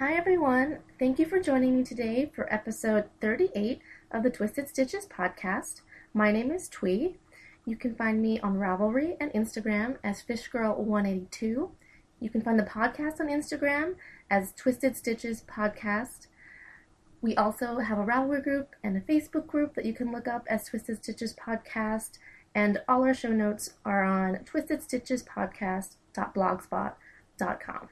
Hi everyone. Thank you for joining me today for episode 38 of the Twisted Stitches podcast. My name is Twee. You can find me on Ravelry and Instagram as FishGirl182. You can find the podcast on Instagram as Twisted Stitches Podcast. We also have a Ravelry group and a Facebook group that you can look up as Twisted Stitches Podcast. And all our show notes are on twistedstitchespodcast.blogspot.com.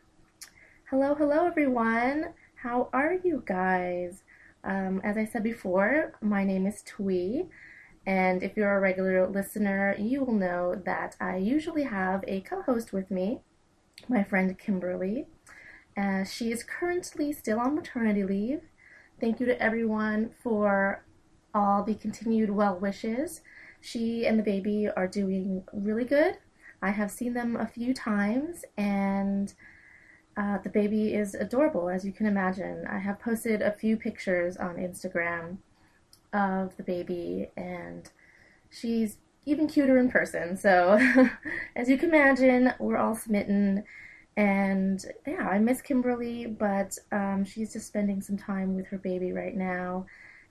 Hello, hello everyone. How are you guys? Um, as I said before, my name is Twee, and if you're a regular listener, you will know that I usually have a co host with me, my friend Kimberly. Uh, she is currently still on maternity leave. Thank you to everyone for all the continued well wishes. She and the baby are doing really good. I have seen them a few times, and uh, the baby is adorable, as you can imagine. I have posted a few pictures on Instagram of the baby, and she's even cuter in person. So, as you can imagine, we're all smitten. And yeah, I miss Kimberly, but um, she's just spending some time with her baby right now.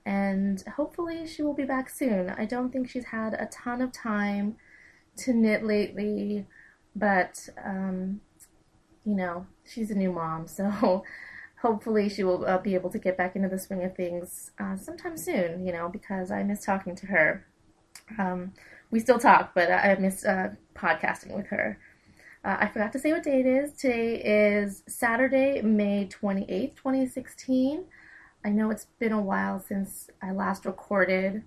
And hopefully, she will be back soon. I don't think she's had a ton of time to knit lately, but um, you know, she's a new mom, so hopefully she will uh, be able to get back into the swing of things uh, sometime soon, you know, because I miss talking to her. Um, we still talk, but I miss uh, podcasting with her. Uh, I forgot to say what day it is. Today is Saturday, May 28th, 2016. I know it's been a while since I last recorded.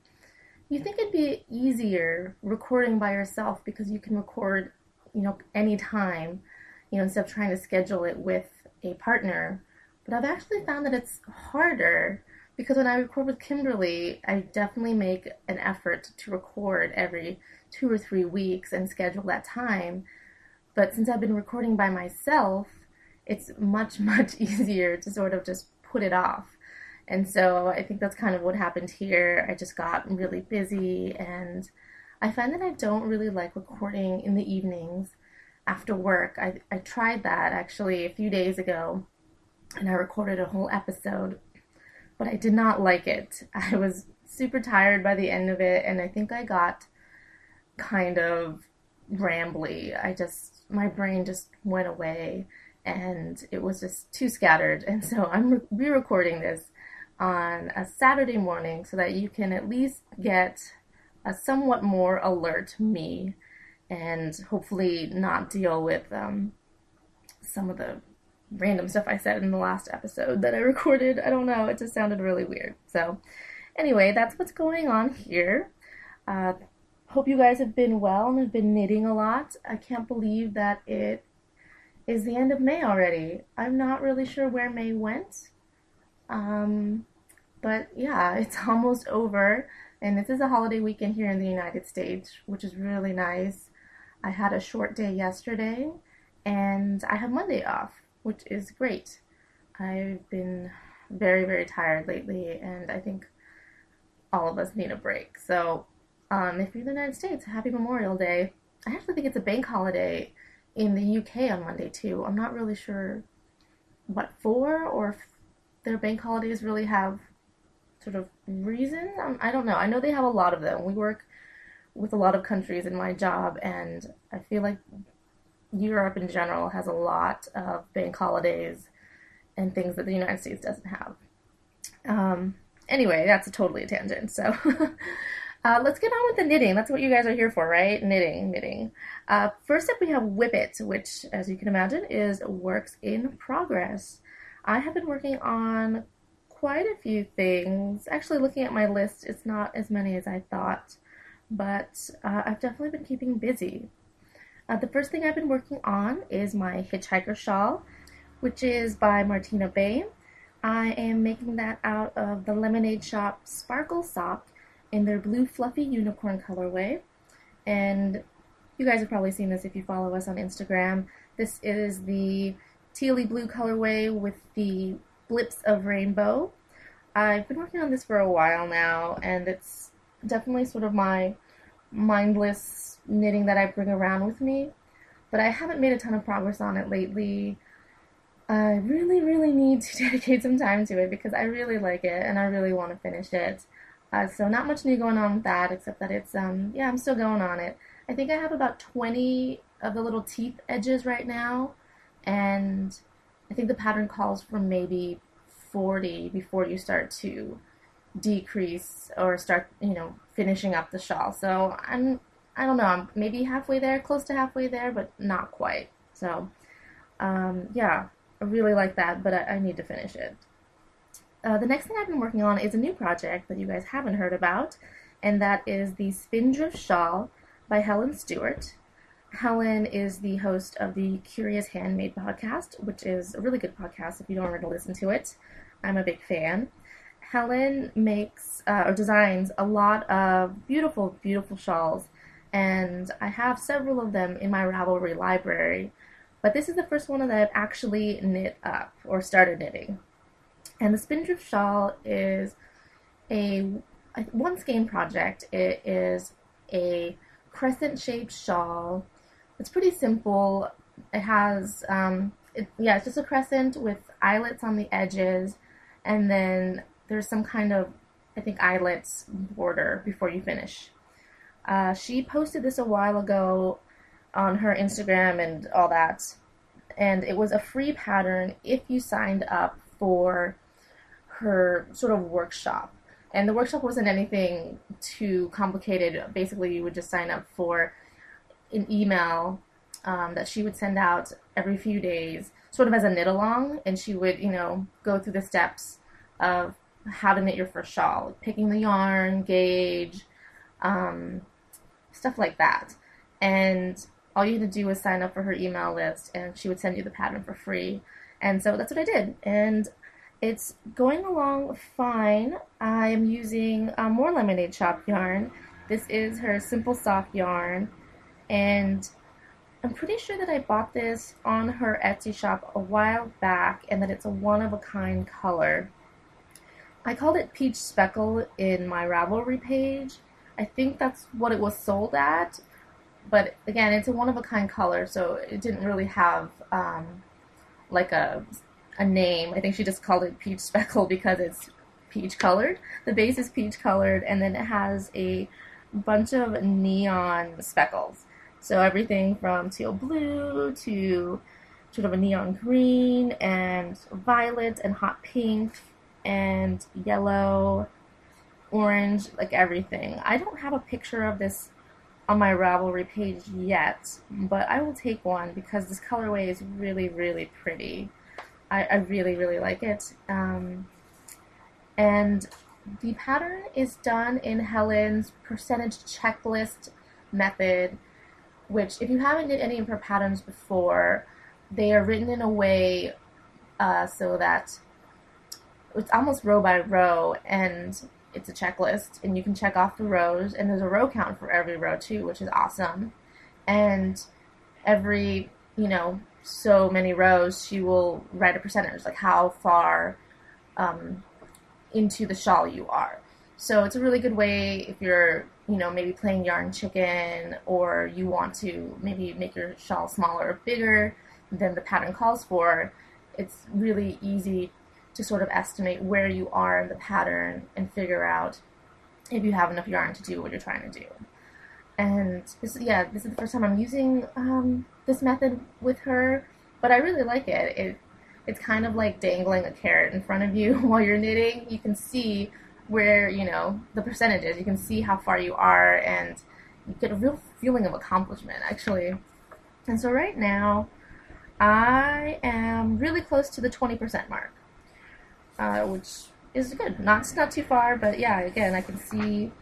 You think it'd be easier recording by yourself because you can record, you know, anytime you know, instead of trying to schedule it with a partner. But I've actually found that it's harder because when I record with Kimberly, I definitely make an effort to record every two or three weeks and schedule that time. But since I've been recording by myself, it's much, much easier to sort of just put it off. And so I think that's kind of what happened here. I just got really busy and I find that I don't really like recording in the evenings after work. I, I tried that actually a few days ago and I recorded a whole episode, but I did not like it. I was super tired by the end of it, and I think I got kind of rambly. I just, my brain just went away and it was just too scattered. And so I'm re recording this on a Saturday morning so that you can at least get a somewhat more alert me and hopefully not deal with um, some of the random stuff I said in the last episode that I recorded. I don't know, it just sounded really weird. So, anyway, that's what's going on here. Uh, hope you guys have been well and have been knitting a lot. I can't believe that it is the end of May already. I'm not really sure where May went. Um, but yeah, it's almost over. And this is a holiday weekend here in the United States, which is really nice. I had a short day yesterday and I have Monday off, which is great. I've been very, very tired lately and I think all of us need a break. So, um, if you're in the United States, happy Memorial Day. I actually think it's a bank holiday in the UK on Monday too. I'm not really sure what for or if their bank holidays really have sort of reason. Um, I don't know. I know they have a lot of them. We work with a lot of countries in my job, and I feel like Europe in general has a lot of bank holidays and things that the United States doesn't have. Um, anyway, that's a totally a tangent. So uh, let's get on with the knitting. That's what you guys are here for, right? Knitting, knitting. Uh, first up, we have WIP It, which, as you can imagine, is works in progress. I have been working on quite a few things. Actually, looking at my list, it's not as many as I thought but uh, I've definitely been keeping busy. Uh, the first thing I've been working on is my hitchhiker shawl, which is by Martina Behm. I am making that out of the Lemonade Shop Sparkle Sock in their blue fluffy unicorn colorway. And you guys have probably seen this if you follow us on Instagram. This is the tealy blue colorway with the blips of rainbow. I've been working on this for a while now, and it's definitely sort of my mindless knitting that I bring around with me. But I haven't made a ton of progress on it lately. I really, really need to dedicate some time to it because I really like it and I really want to finish it. Uh, so not much new going on with that except that it's, um, yeah, I'm still going on it. I think I have about 20 of the little teeth edges right now and I think the pattern calls for maybe 40 before you start to decrease or start, you know, finishing up the shawl. So I'm, I don't know, I'm maybe halfway there, close to halfway there, but not quite. So, um, yeah, I really like that, but I, I need to finish it. Uh, the next thing I've been working on is a new project that you guys haven't heard about, and that is the Spindrift Shawl by Helen Stewart. Helen is the host of the Curious Handmade podcast, which is a really good podcast if you don't already listen to it. I'm a big fan. Helen makes uh, or designs a lot of beautiful, beautiful shawls, and I have several of them in my Ravelry library. But this is the first one that I've actually knit up or started knitting. And the Spindrift shawl is a, one skein project. It is a crescent shaped shawl. It's pretty simple. It has, um, it, yeah, it's just a crescent with eyelets on the edges, and then there's some kind of, I think, eyelets border before you finish. Uh, she posted this a while ago on her Instagram and all that. And it was a free pattern if you signed up for her sort of workshop. And the workshop wasn't anything too complicated. Basically, you would just sign up for an email um, that she would send out every few days, sort of as a knit along. And she would, you know, go through the steps of how to knit your first shawl, like picking the yarn, gauge, um, stuff like that. And all you had to do was sign up for her email list, and she would send you the pattern for free. And so that's what I did. And it's going along fine. I am using uh, more Lemonade Shop yarn. This is her Simple Soft yarn. And I'm pretty sure that I bought this on her Etsy shop a while back and that it's a one of a kind color. I called it Peach Speckle in my Ravelry page. I think that's what it was sold at, but again, it's a one of a kind color, so it didn't really have um, like a a name. I think she just called it peach speckle because it's peach colored. The base is peach colored, and then it has a bunch of neon speckles. So everything from teal blue to sort of a neon green and violet and hot pink and yellow, orange, like everything. I don't have a picture of this on my Ravelry page yet, but I will take one because this colorway is really, really pretty. I, I really, really like it. Um, and the pattern is done in Helen's percentage checklist method, which, if you haven't did any of her patterns before, they are written in a way uh, so that it's almost row by row, and it's a checklist and you can check off the rows and there's a row count for every row too which is awesome. And every you know so many rows she will write a percentage like how far um, into the shawl you are. So it's a really good way if you're you know maybe playing yarn chicken or you want to maybe make your shawl smaller or bigger than the pattern calls for it's really easy to sort of estimate where you are in the pattern and figure out if you have enough yarn to do what you're trying to do. And this, yeah, this is the first time I'm using um, this method with her, but I really like it. It it's kind of like dangling a carrot in front of you while you're knitting. You can see where you know the percentages. You can see how far you are, and you get a real feeling of accomplishment actually. And so right now, I am really close to the 20% mark uh, which is good. Not not too far, but yeah, again, I can see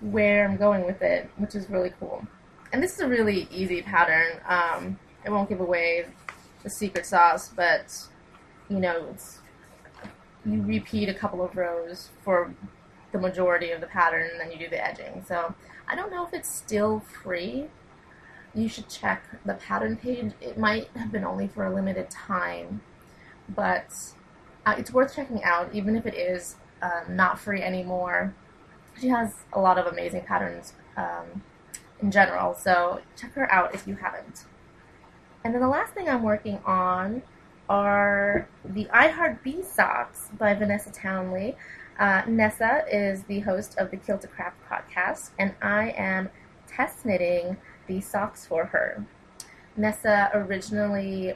where I'm going with it, which is really cool. And this is a really easy pattern. Um, I won't give away the secret sauce, but you know, you repeat a couple of rows for the majority of the pattern, and then you do the edging. So I don't know if it's still free. You should check the pattern page. It might have been only for a limited time, but uh, it's worth checking out, even if it is um, not free anymore. She has a lot of amazing patterns um, in general, so check her out if you haven't. And then the last thing I'm working on are the I Heart Bee Socks by Vanessa Townley. Uh, Nessa is the host of the Kilt Craft podcast, and I am test knitting these socks for her. Nessa originally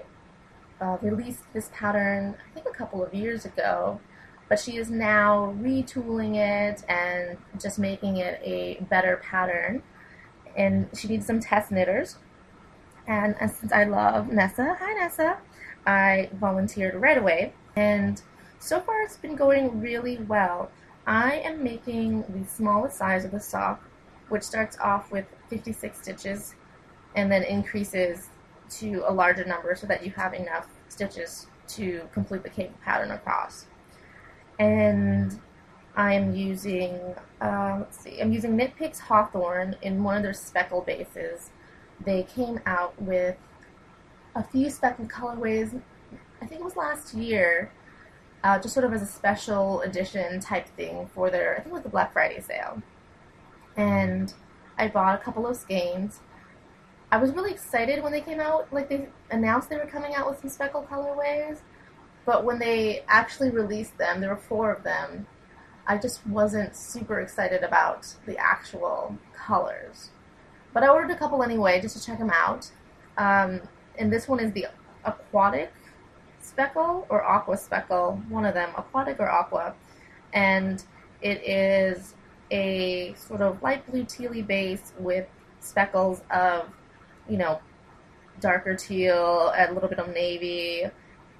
uh, released this pattern, I think, a couple of years ago, but she is now retooling it and just making it a better pattern. And she needs some test knitters. And, and since I love Nessa, hi Nessa, I volunteered right away. And so far it's been going really well. I am making the smallest size of the sock, which starts off with 56 stitches and then increases to a larger number so that you have enough stitches to complete the cable pattern across. And I'm using, uh, let's see, I'm using Knit Picks Hawthorne in one of their speckle bases. They came out with a few speckled colorways, I think it was last year, uh, just sort of as a special edition type thing for their, I think it was the Black Friday sale. And I bought a couple of skeins I was really excited when they came out. Like they announced they were coming out with some speckle colorways, but when they actually released them, there were four of them. I just wasn't super excited about the actual colors. But I ordered a couple anyway just to check them out. Um, and this one is the aquatic speckle or aqua speckle, one of them, aquatic or aqua. And it is a sort of light blue tealy base with speckles of you know, darker teal, a little bit of navy.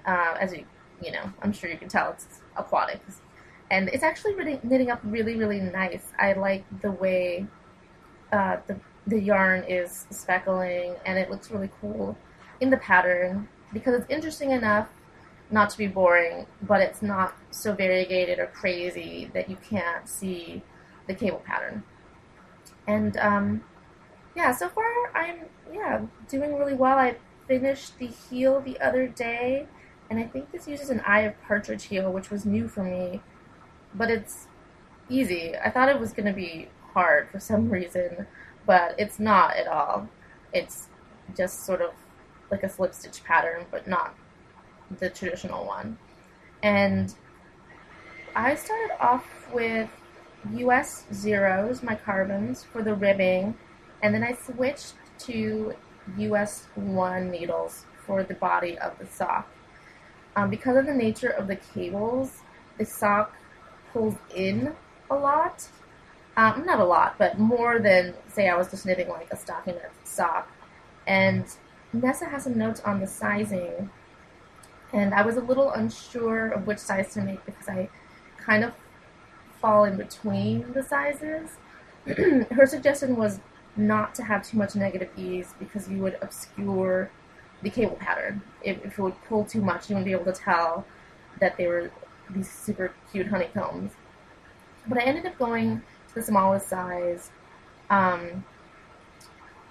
Uh, as you, you know, I'm sure you can tell it's aquatic. And it's actually really knitting up really, really nice. I like the way uh, the, the yarn is speckling and it looks really cool in the pattern because it's interesting enough not to be boring, but it's not so variegated or crazy that you can't see the cable pattern. And um, yeah, so far I'm yeah doing really well. I finished the heel the other day, and I think this uses an Eye of Partridge heel, which was new for me, but it's easy. I thought it was gonna be hard for some reason, but it's not at all. It's just sort of like a slip stitch pattern, but not the traditional one. And I started off with US zeros, my Karbonz, for the ribbing and then I switched to US 1 needles for the body of the sock. Um, because of the nature of the cables, the sock pulls in a lot. Um, not a lot, but more than, say, I was just knitting like a stockinette sock. And Nessa has some notes on the sizing, and I was a little unsure of which size to make because I kind of fall in between the sizes. Her suggestion was not to have too much negative ease because you would obscure the cable pattern. If, if it would pull too much, you wouldn't be able to tell that they were these super cute honeycombs. But I ended up going to the smallest size um,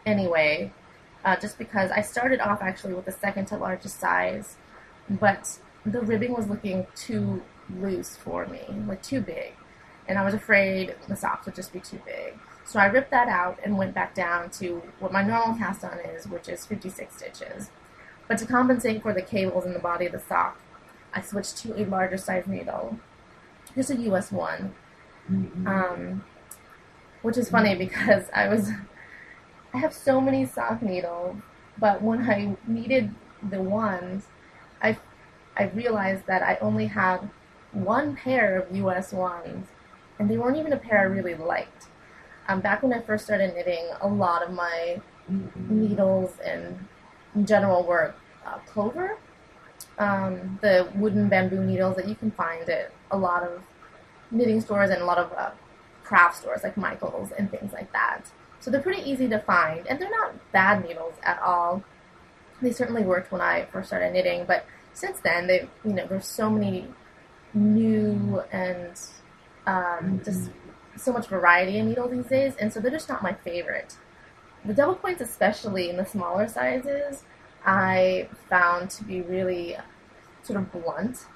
anyway, uh, just because I started off actually with the second to largest size, but the ribbing was looking too loose for me, like too big. And I was afraid the socks would just be too big. So I ripped that out and went back down to what my normal cast on is, which is 56 stitches. But to compensate for the cables in the body of the sock, I switched to a larger size needle, just a US one. Mm-hmm. Um, which is funny because I was, I have so many sock needles, but when I needed the ones, I, I realized that I only had one pair of US ones, and they weren't even a pair I really liked um, back when I first started knitting, a lot of my needles and general were uh, clover, um, the wooden bamboo needles that you can find at a lot of knitting stores and a lot of uh, craft stores like Michael's and things like that. So they're pretty easy to find, and they're not bad needles at all. They certainly worked when I first started knitting, but since then, they you know there's so many new and um, just so much variety in needle these days, and so they're just not my favorite. The double points, especially in the smaller sizes, I found to be really sort of blunt.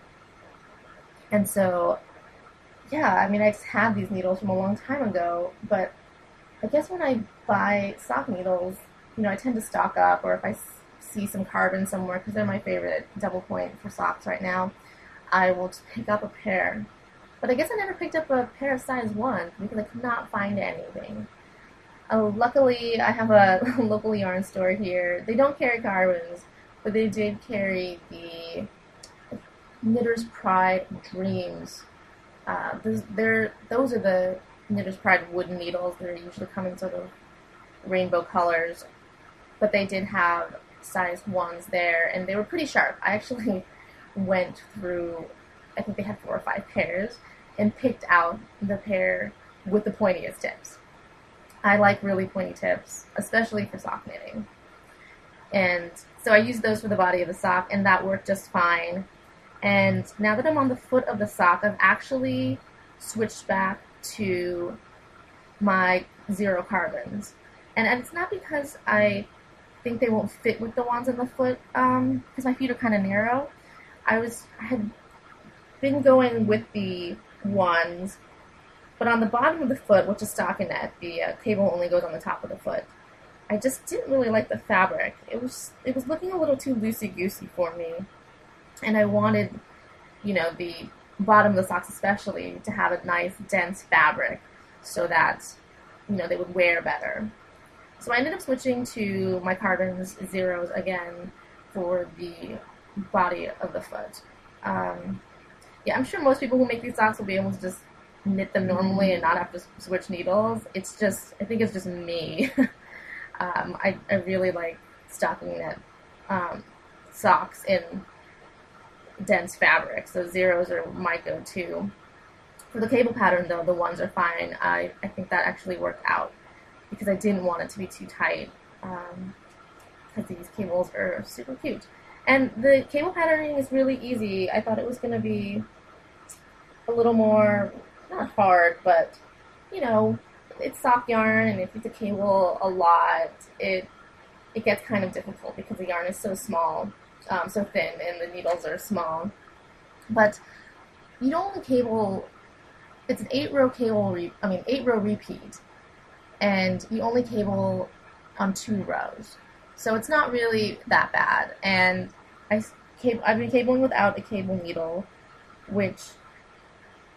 And so, yeah, I mean, I just had these needles from a long time ago, but I guess when I buy sock needles, you know, I tend to stock up, or if I see some carbon somewhere, because they're my favorite double point for socks right now, I will just pick up a pair. But I guess I never picked up a pair of size 1 because I could not find anything. Uh, luckily, I have a local yarn store here. They don't carry Karbonz, but they did carry the Knitter's Pride Dreamz. Uh, those, are the Knitter's Pride wooden needles. They're usually come in sort of rainbow colors, but they did have size ones there, and they were pretty sharp. I actually went through, I think they had four or five pairs, and picked out the pair with the pointiest tips. I like really pointy tips, especially for sock knitting. And so I used those for the body of the sock, and that worked just fine. And now that I'm on the foot of the sock, I've actually switched back to my zero Karbonz. And, and it's not because I think they won't fit with the ones on the foot, because um, my feet are kind of narrow. I was I had been going with the ones, but on the bottom of the foot, which is stockinette, the uh, cable only goes on the top of the foot. I just didn't really like the fabric. It was it was looking a little too loosey goosey for me, and I wanted, you know, the bottom of the socks especially to have a nice dense fabric, so that, you know, they would wear better. So I ended up switching to my Karbonz zeros again for the body of the foot. Um, yeah, I'm sure most people who make these socks will be able to just knit them normally and not have to switch needles. It's just, I think it's just me. um, I, I really like stockinette um, socks in dense fabric, so zeros are my go-to. For the cable pattern, though, the ones are fine. I, I think that actually worked out because I didn't want it to be too tight because um, these cables are super cute. And the cable patterning is really easy. I thought it was going to be a little more, not hard, but, you know, it's soft yarn, and if you cable a lot, it it gets kind of difficult because the yarn is so small, um, so thin, and the needles are small. But you don't cable. It's an eight row cable. Re- I mean, eight row repeat, and you only cable on two rows. So it's not really that bad. And I, I've been cabling without a cable needle, which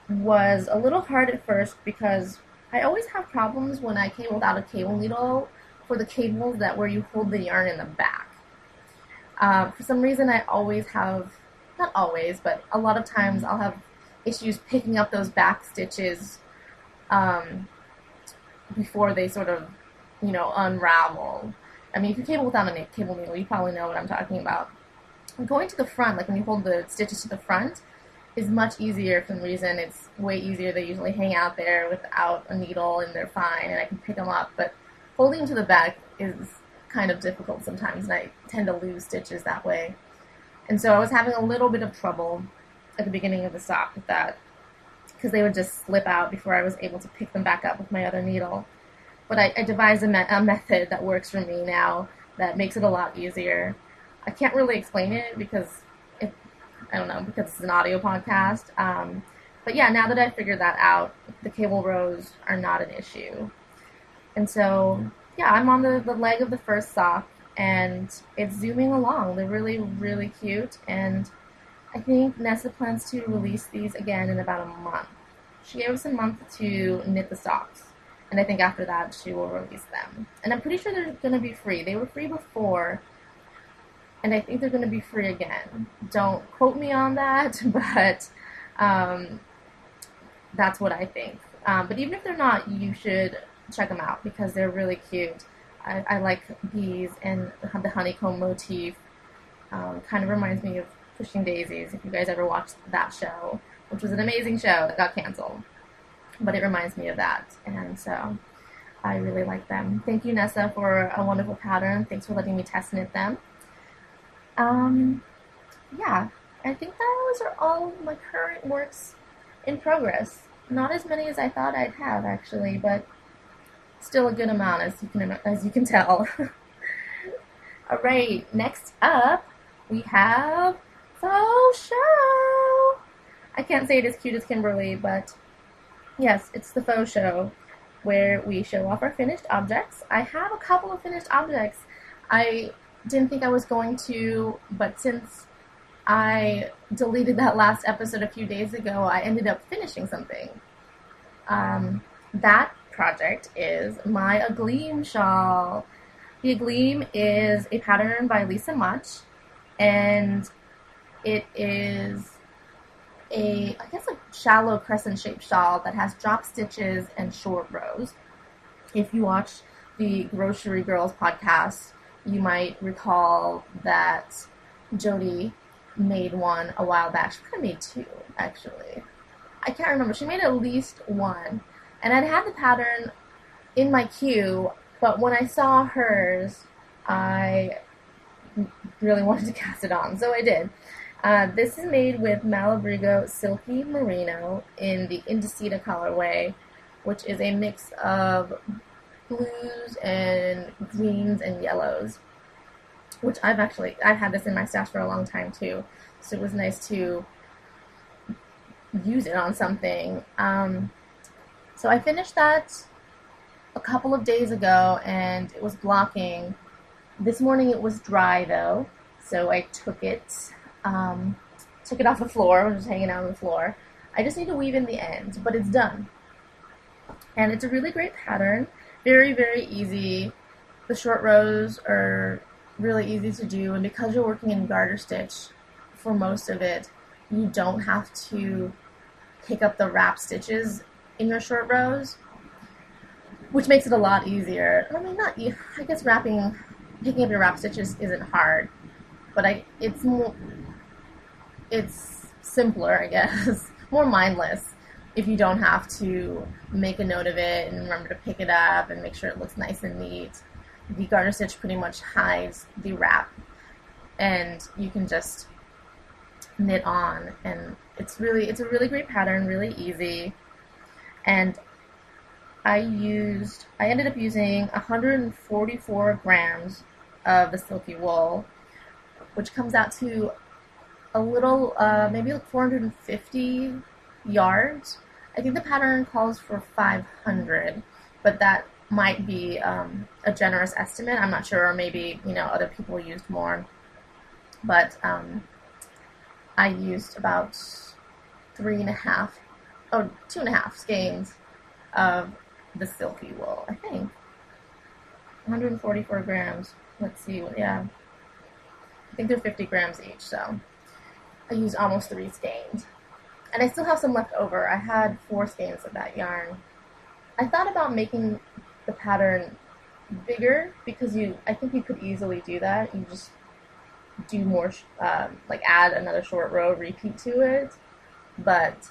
was a little hard at first because I always have problems when I cable without a cable needle for the cables that where you hold the yarn in the back. Uh, for some reason, I always have, not always, but a lot of times I'll have issues picking up those back stitches um, before they sort of, you know, unravel. I mean, if you cable without a cable needle, you probably know what I'm talking about. going to the front, like when you hold the stitches to the front, is much easier for some reason. It's way easier. They usually hang out there without a needle and they're fine and I can pick them up. But holding to the back is kind of difficult sometimes and I tend to lose stitches that way. And so I was having a little bit of trouble at the beginning of the sock with that because they would just slip out before I was able to pick them back up with my other needle. But I, I devised a, me- a method that works for me now that makes it a lot easier. I can't really explain it because it, I don't know, because it's an audio podcast. Um, but yeah, now that I figured that out, the cable rows are not an issue. And so, yeah, I'm on the, the leg of the first sock and it's zooming along. They're really, really cute. And I think Nessa plans to release these again in about a month. She gave us a month to knit the socks, and I think after that she will release them. And I'm pretty sure they're going to be free. They were free before, and I think they're going to be free again. Don't quote me on that, but um, that's what I think. Um, but even if they're not, you should check them out because they're really cute. I, I like these and the honeycomb motif. Um, kind of reminds me of Pushing Daisies, if you guys ever watched that show, which was an amazing show that got canceled. But it reminds me of that, and so I really like them. Thank you, Nessa, for a wonderful pattern. Thanks for letting me test knit them. Um, yeah, I think those are all my current works in progress. Not as many as I thought I'd have, actually, but still a good amount, as you can as you can tell. all right, next up we have show. I can't say it as cute as Kimberly, but yes, it's the FO Show where we show off our finished objects. I have a couple of finished objects. I didn't think I was going to, but since I deleted that last episode a few days ago, I ended up finishing something. Um, that project is my Agleam shawl. The Agleam is a pattern by Lisa Mutch, and it is a, I guess, a shallow crescent shaped shawl that has drop stitches and short rows. If you watch the Grocery Girls podcast, you might recall that Jody made one a while back. She probably made two, actually. I can't remember. She made at least one. And I'd had the pattern in my queue, but when I saw hers, I really wanted to cast it on, so I did. Uh, this is made with Malabrigo Silky Merino in the Indiecita colorway, which is a mix of blues and greens and yellows, which I've actually I've had this in my stash for a long time too, so it was nice to use it on something. Um, so I finished that a couple of days ago, and it was blocking. This morning it was dry though, so I took it um, took it off the floor. I was just hanging out on the floor. I just need to weave in the ends, but it's done. And it's a really great pattern. Very, very easy. The short rows are really easy to do, and because you're working in garter stitch for most of it, you don't have to pick up the wrap stitches in your short rows, which makes it a lot easier. I mean, not I guess wrapping, picking up your wrap stitches isn't hard, but I it's more it's simpler, I guess, more mindless if you don't have to make a note of it and remember to pick it up and make sure it looks nice and neat. The garter stitch pretty much hides the wrap, and you can just knit on. And it's really it's a really great pattern, really easy. And I used I ended up using 144 grams of the silky wool, which comes out to a little, uh, maybe like 450 yards. I think the pattern calls for 500, but that might be um, a generous estimate. I'm not sure, or maybe you know other people used more. But um, I used about three and a half, oh, two and a half skeins of the silky wool. I think 144 grams. Let's see, yeah, I think they're 50 grams each. So I used almost three skeins. And I still have some left over. I had four skeins of that yarn. I thought about making the pattern bigger because you, I think you could easily do that. You just do more, um, like add another short row, repeat to it. But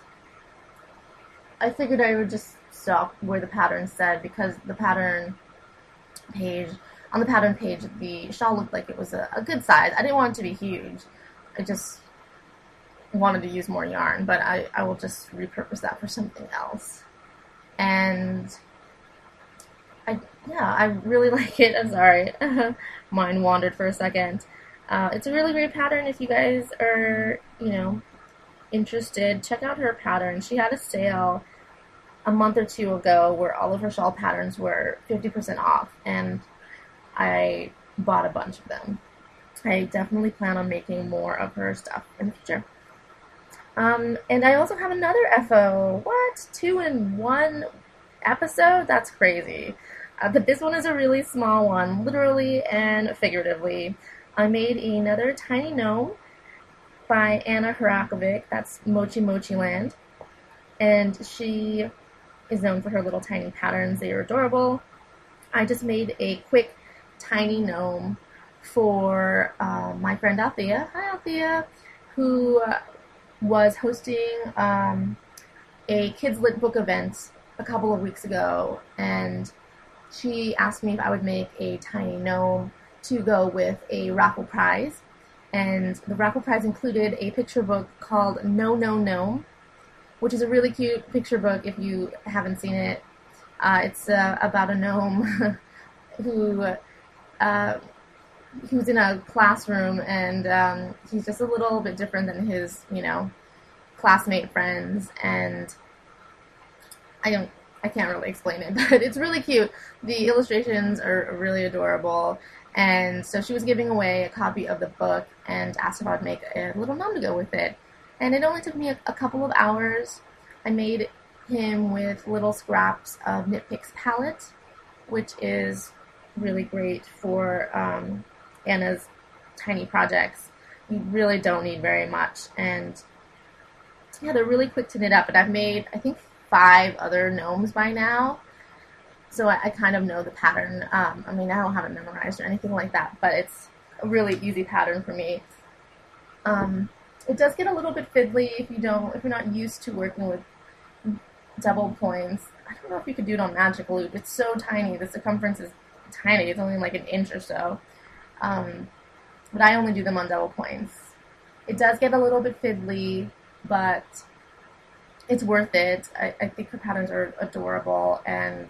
I figured I would just stop where the pattern said because the pattern page, on the pattern page, the shawl looked like it was a, a good size. I didn't want it to be huge. I just wanted to use more yarn, but I, I will just repurpose that for something else. And I yeah, I really like it. I'm sorry, mine wandered for a second. Uh, it's a really great pattern. If you guys are you know interested, check out her pattern. She had a sale a month or two ago where all of her shawl patterns were 50% off, and I bought a bunch of them. I definitely plan on making more of her stuff in the future. Um, and I also have another FO. What? Two in one episode? That's crazy. Uh, but this one is a really small one, literally and figuratively. I made another tiny gnome by Anna Hrachovec. That's Mochi Mochi Land. And she is known for her little tiny patterns. They are adorable. I just made a quick tiny gnome for uh, my friend Althea. Hi, Althea, who was hosting um, a kids lit book event a couple of weeks ago, and she asked me if I would make a tiny gnome to go with a raffle prize. And the raffle prize included a picture book called No No Gnome, which is a really cute picture book if you haven't seen it. Uh, it's uh, about a gnome who uh, he was in a classroom and um, he's just a little bit different than his, you know, classmate friends. And I don't, I can't really explain it, but it's really cute. The illustrations are really adorable, And so she was giving away a copy of the book and asked if I would make a little gnome to go with it. And it only took me a, a couple of hours. I made him with little scraps of Knit Picks palette, which is really great for um, Anna's tiny projects. You really don't need very much, and yeah, they're really quick to knit up. And I've made I think five other gnomes by now, so I, I kind of know the pattern. Um, I mean, I don't have it memorized or anything like that, but it's a really easy pattern for me. Um, it does get a little bit fiddly if you don't if you're not used to working with double points. I don't know if you could do it on magic loop. It's so tiny. The circumference is tiny. It's only like an inch or so. Um, but I only do them on double points. It does get a little bit fiddly, but it's worth it. I, I think her patterns are adorable, and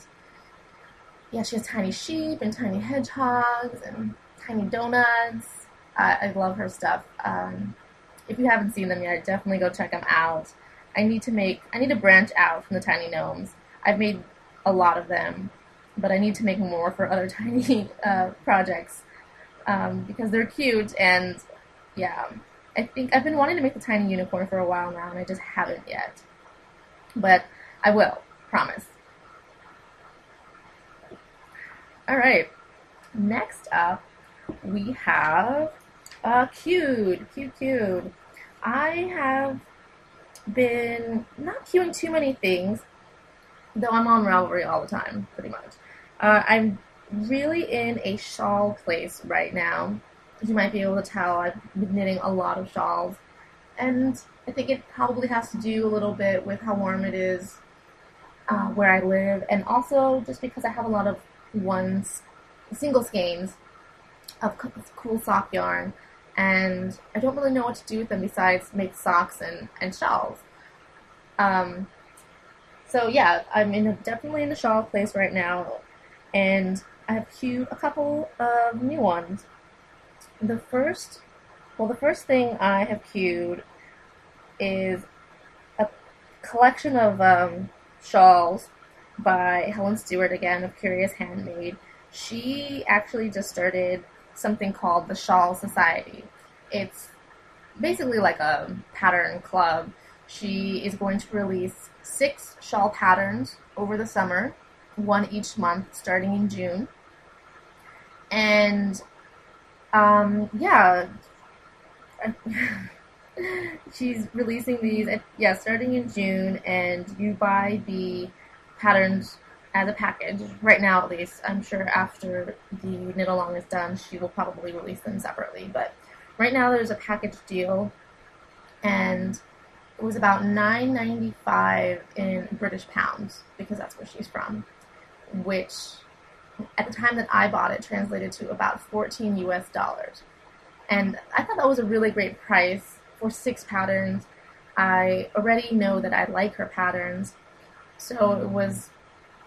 yeah, she has tiny sheep and tiny hedgehogs and tiny donuts. I, love her stuff. Um, if you haven't seen them yet, definitely go check them out. I need to make, I need to branch out from the tiny gnomes. I've made a lot of them, but I need to make more for other tiny uh, projects um, because they're cute and yeah. I think I've been wanting to make the tiny unicorn for a while now, and I just haven't yet. But I will, promise. All right. Next up, we have uh, cute, cute, cute. I have been not queuing too many things, though I'm on Ravelry all the time, pretty much. Uh, I'm really in a shawl place right now. As you might be able to tell, I've been knitting a lot of shawls. And I think it probably has to do a little bit with how warm it is uh, where I live, and also just because I have a lot of ones, single skeins of cool sock yarn, and I don't really know what to do with them besides make socks and, and shawls. Um, so yeah, I'm in a, definitely in the shawl place right now, and I have queued a couple of new ones. The first, well, the first thing I have queued is a collection of um, shawls by Helen Stewart again of Curious Handmade. She actually just started something called the Shawl Society. It's basically like a pattern club. She is going to release six shawl patterns over the summer, one each month starting in June. And um, yeah, she's releasing these, yeah, starting in June, and you buy the patterns as a package. Right now, at least. I'm sure after the knit along is done, she will probably release them separately. But right now, there's a package deal, and it was about $9.95 in British pounds because that's where she's from, which at the time that I bought it translated to about 14 US dollars. And I thought that was a really great price for six patterns. I already know that I like her patterns, so it was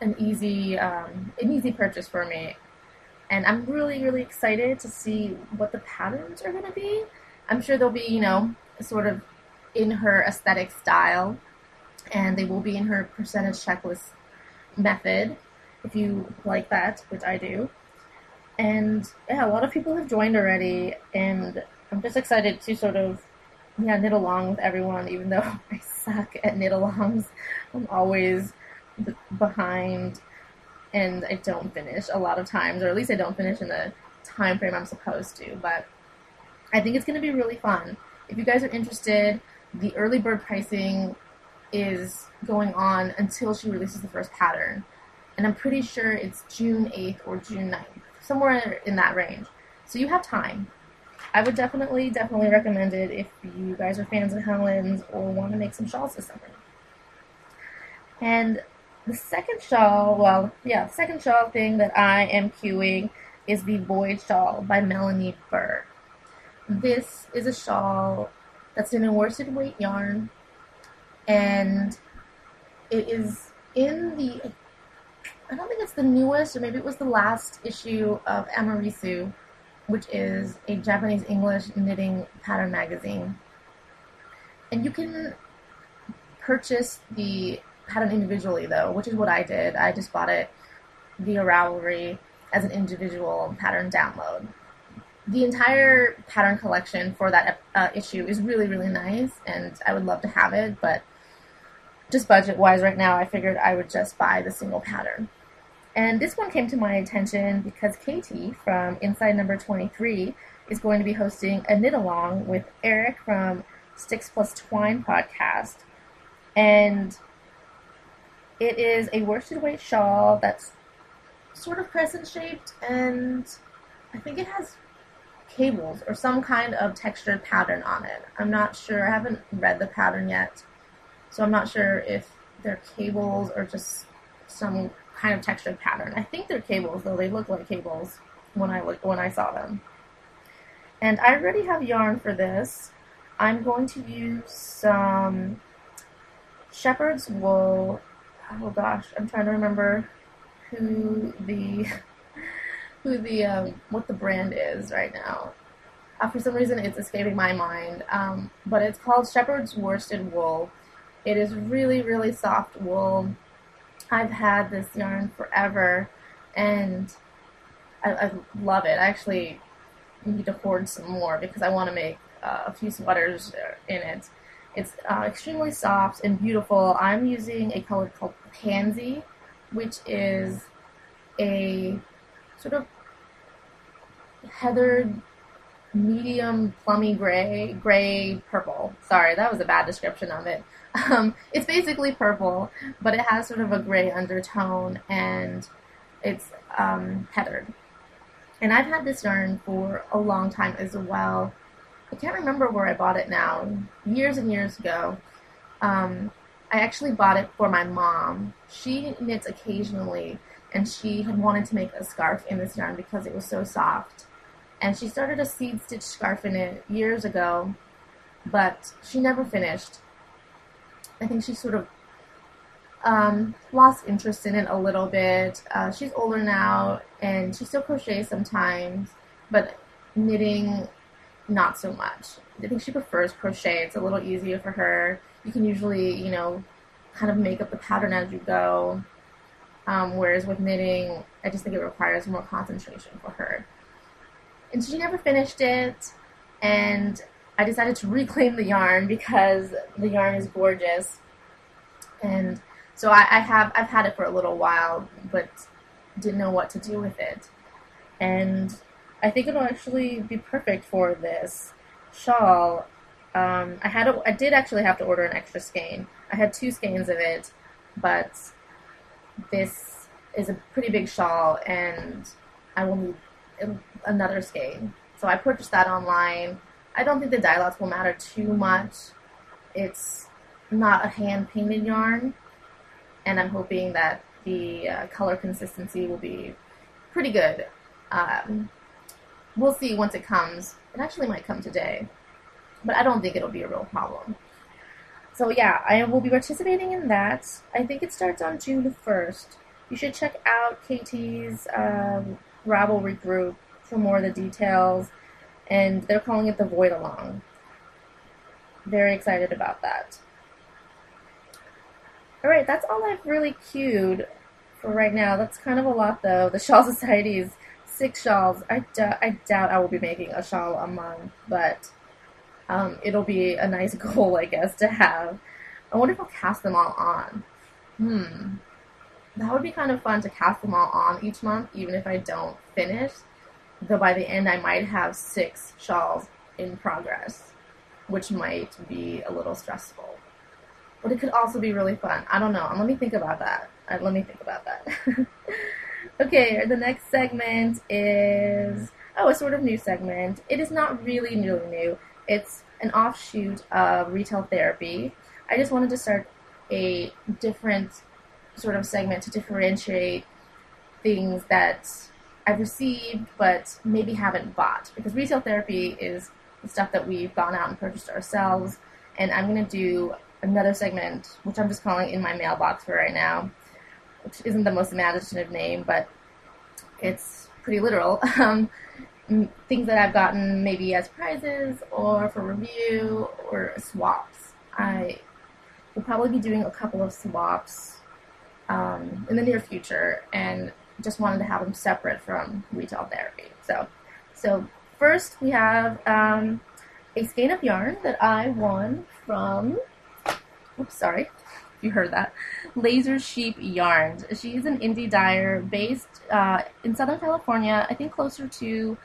an easy um, an easy purchase for me. And I'm really really excited to see what the patterns are going to be. I'm sure they'll be you know sort of in her aesthetic style, and they will be in her percentage checklist method if you like that, which I do. And yeah, a lot of people have joined already, and I'm just excited to sort of yeah knit along with everyone. Even though I suck at knit alongs, I'm always behind, and I don't finish a lot of times, or at least I don't finish in the time frame I'm supposed to. But I think it's going to be really fun. If you guys are interested, the early bird pricing is going on until she releases the first pattern and I'm pretty sure it's June 8th or June 9th, somewhere in that range. So you have time. I would definitely, definitely recommend it if you guys are fans of Helen's or want to make some shawls this summer. And the second shawl, well, yeah, the second shawl thing that I am queuing is the Void Shawl by Melanie Berg. This is a shawl that's in a worsted weight yarn, and it is in the I don't think it's the newest, or maybe it was the last issue of Amirisu, which is a Japanese English knitting pattern magazine. And you can purchase the pattern individually, though, which is what I did. I just bought it via Ravelry. as an individual pattern download. The entire pattern collection for that uh, issue is really, really nice, and I would love to have it, but just budget wise right now, I figured I would just buy the single pattern. And this one came to my attention because Katie from Inside Number 23 is going to be hosting a knit along with Eric from Sticks Plus Twine podcast. And it is a worsted weight shawl that's sort of crescent shaped and I think it has cables or some kind of textured pattern on it. I'm not sure. I haven't read the pattern yet. So I'm not sure if they're cables or just some kind of textured pattern. I think they're cables, though they look like cables when I look, when I saw them. And I already have yarn for this. I'm going to use some shepherd's wool. Oh gosh, I'm trying to remember who the who the um, what the brand is right now. Uh, for some reason, it's escaping my mind. Um, but it's called Shepherd's Worsted Wool. It is really, really soft wool. I've had this yarn forever, and I, I love it. I actually need to hoard some more because I want to make uh, a few sweaters in it. It's uh, extremely soft and beautiful. I'm using a color called Pansy, which is a sort of heathered medium plummy gray, gray purple. Sorry, that was a bad description of it. Um, it's basically purple, but it has sort of a gray undertone and it's um, heathered. And I've had this yarn for a long time as well. I can't remember where I bought it now. Years and years ago. Um, I actually bought it for my mom. She knits occasionally, and she had wanted to make a scarf in this yarn because it was so soft. And she started a seed stitch scarf in it years ago, but she never finished. I think she sort of um, lost interest in it a little bit. Uh, she's older now, and she still crochets sometimes, but knitting, not so much. I think she prefers crochet. It's a little easier for her. You can usually, you know, kind of make up the pattern as you go. Um, whereas with knitting, I just think it requires more concentration for her. And she never finished it, and I decided to reclaim the yarn because the yarn is gorgeous. And so I, I have I've had it for a little while, but didn't know what to do with it. And I think it'll actually be perfect for this shawl. Um, I had a, I did actually have to order an extra skein. I had two skeins of it, but this is a pretty big shawl, and I will need another skein. So I purchased that online. I don't think the dye will matter too much. It's not a hand painted yarn, and I'm hoping that the uh, color consistency will be pretty good. Um, we'll see once it comes. It actually might come today, but I don't think it'll be a real problem. So yeah, I will be participating in that. I think it starts on June 1st. You should check out KT's um, Ravelry group for more of the details and they're calling it the Void Along. Very excited about that. Alright, that's all I've really queued for right now. That's kind of a lot though. The Shawl Society is six shawls. I, I doubt I will be making a shawl a month, but um, it'll be a nice goal, I guess, to have. I wonder if I'll cast them all on. Hmm. That would be kind of fun to cast them all on each month, even if I don't finish though by the end I might have six shawls in progress, which might be a little stressful. But it could also be really fun. I don't know. Let me think about that. Uh, let me think about that. okay, the next segment is oh, a sort of new segment. It is not really really new. It's an offshoot of retail therapy. I just wanted to start a different sort of segment to differentiate things that I've received but maybe haven't bought because retail therapy is the stuff that we've gone out and purchased ourselves. And I'm going to do another segment, which I'm just calling in my mailbox for right now, which isn't the most imaginative name, but it's pretty literal. Um, things that I've gotten maybe as prizes or for review or swaps. I will probably be doing a couple of swaps um, in the near future, and just wanted to have them separate from retail therapy. So, so first we have um, a skein of yarn that I won from. Oops, sorry you heard that. Laser Sheep Yarns. She's an indie dyer based uh, in Southern California, I think closer to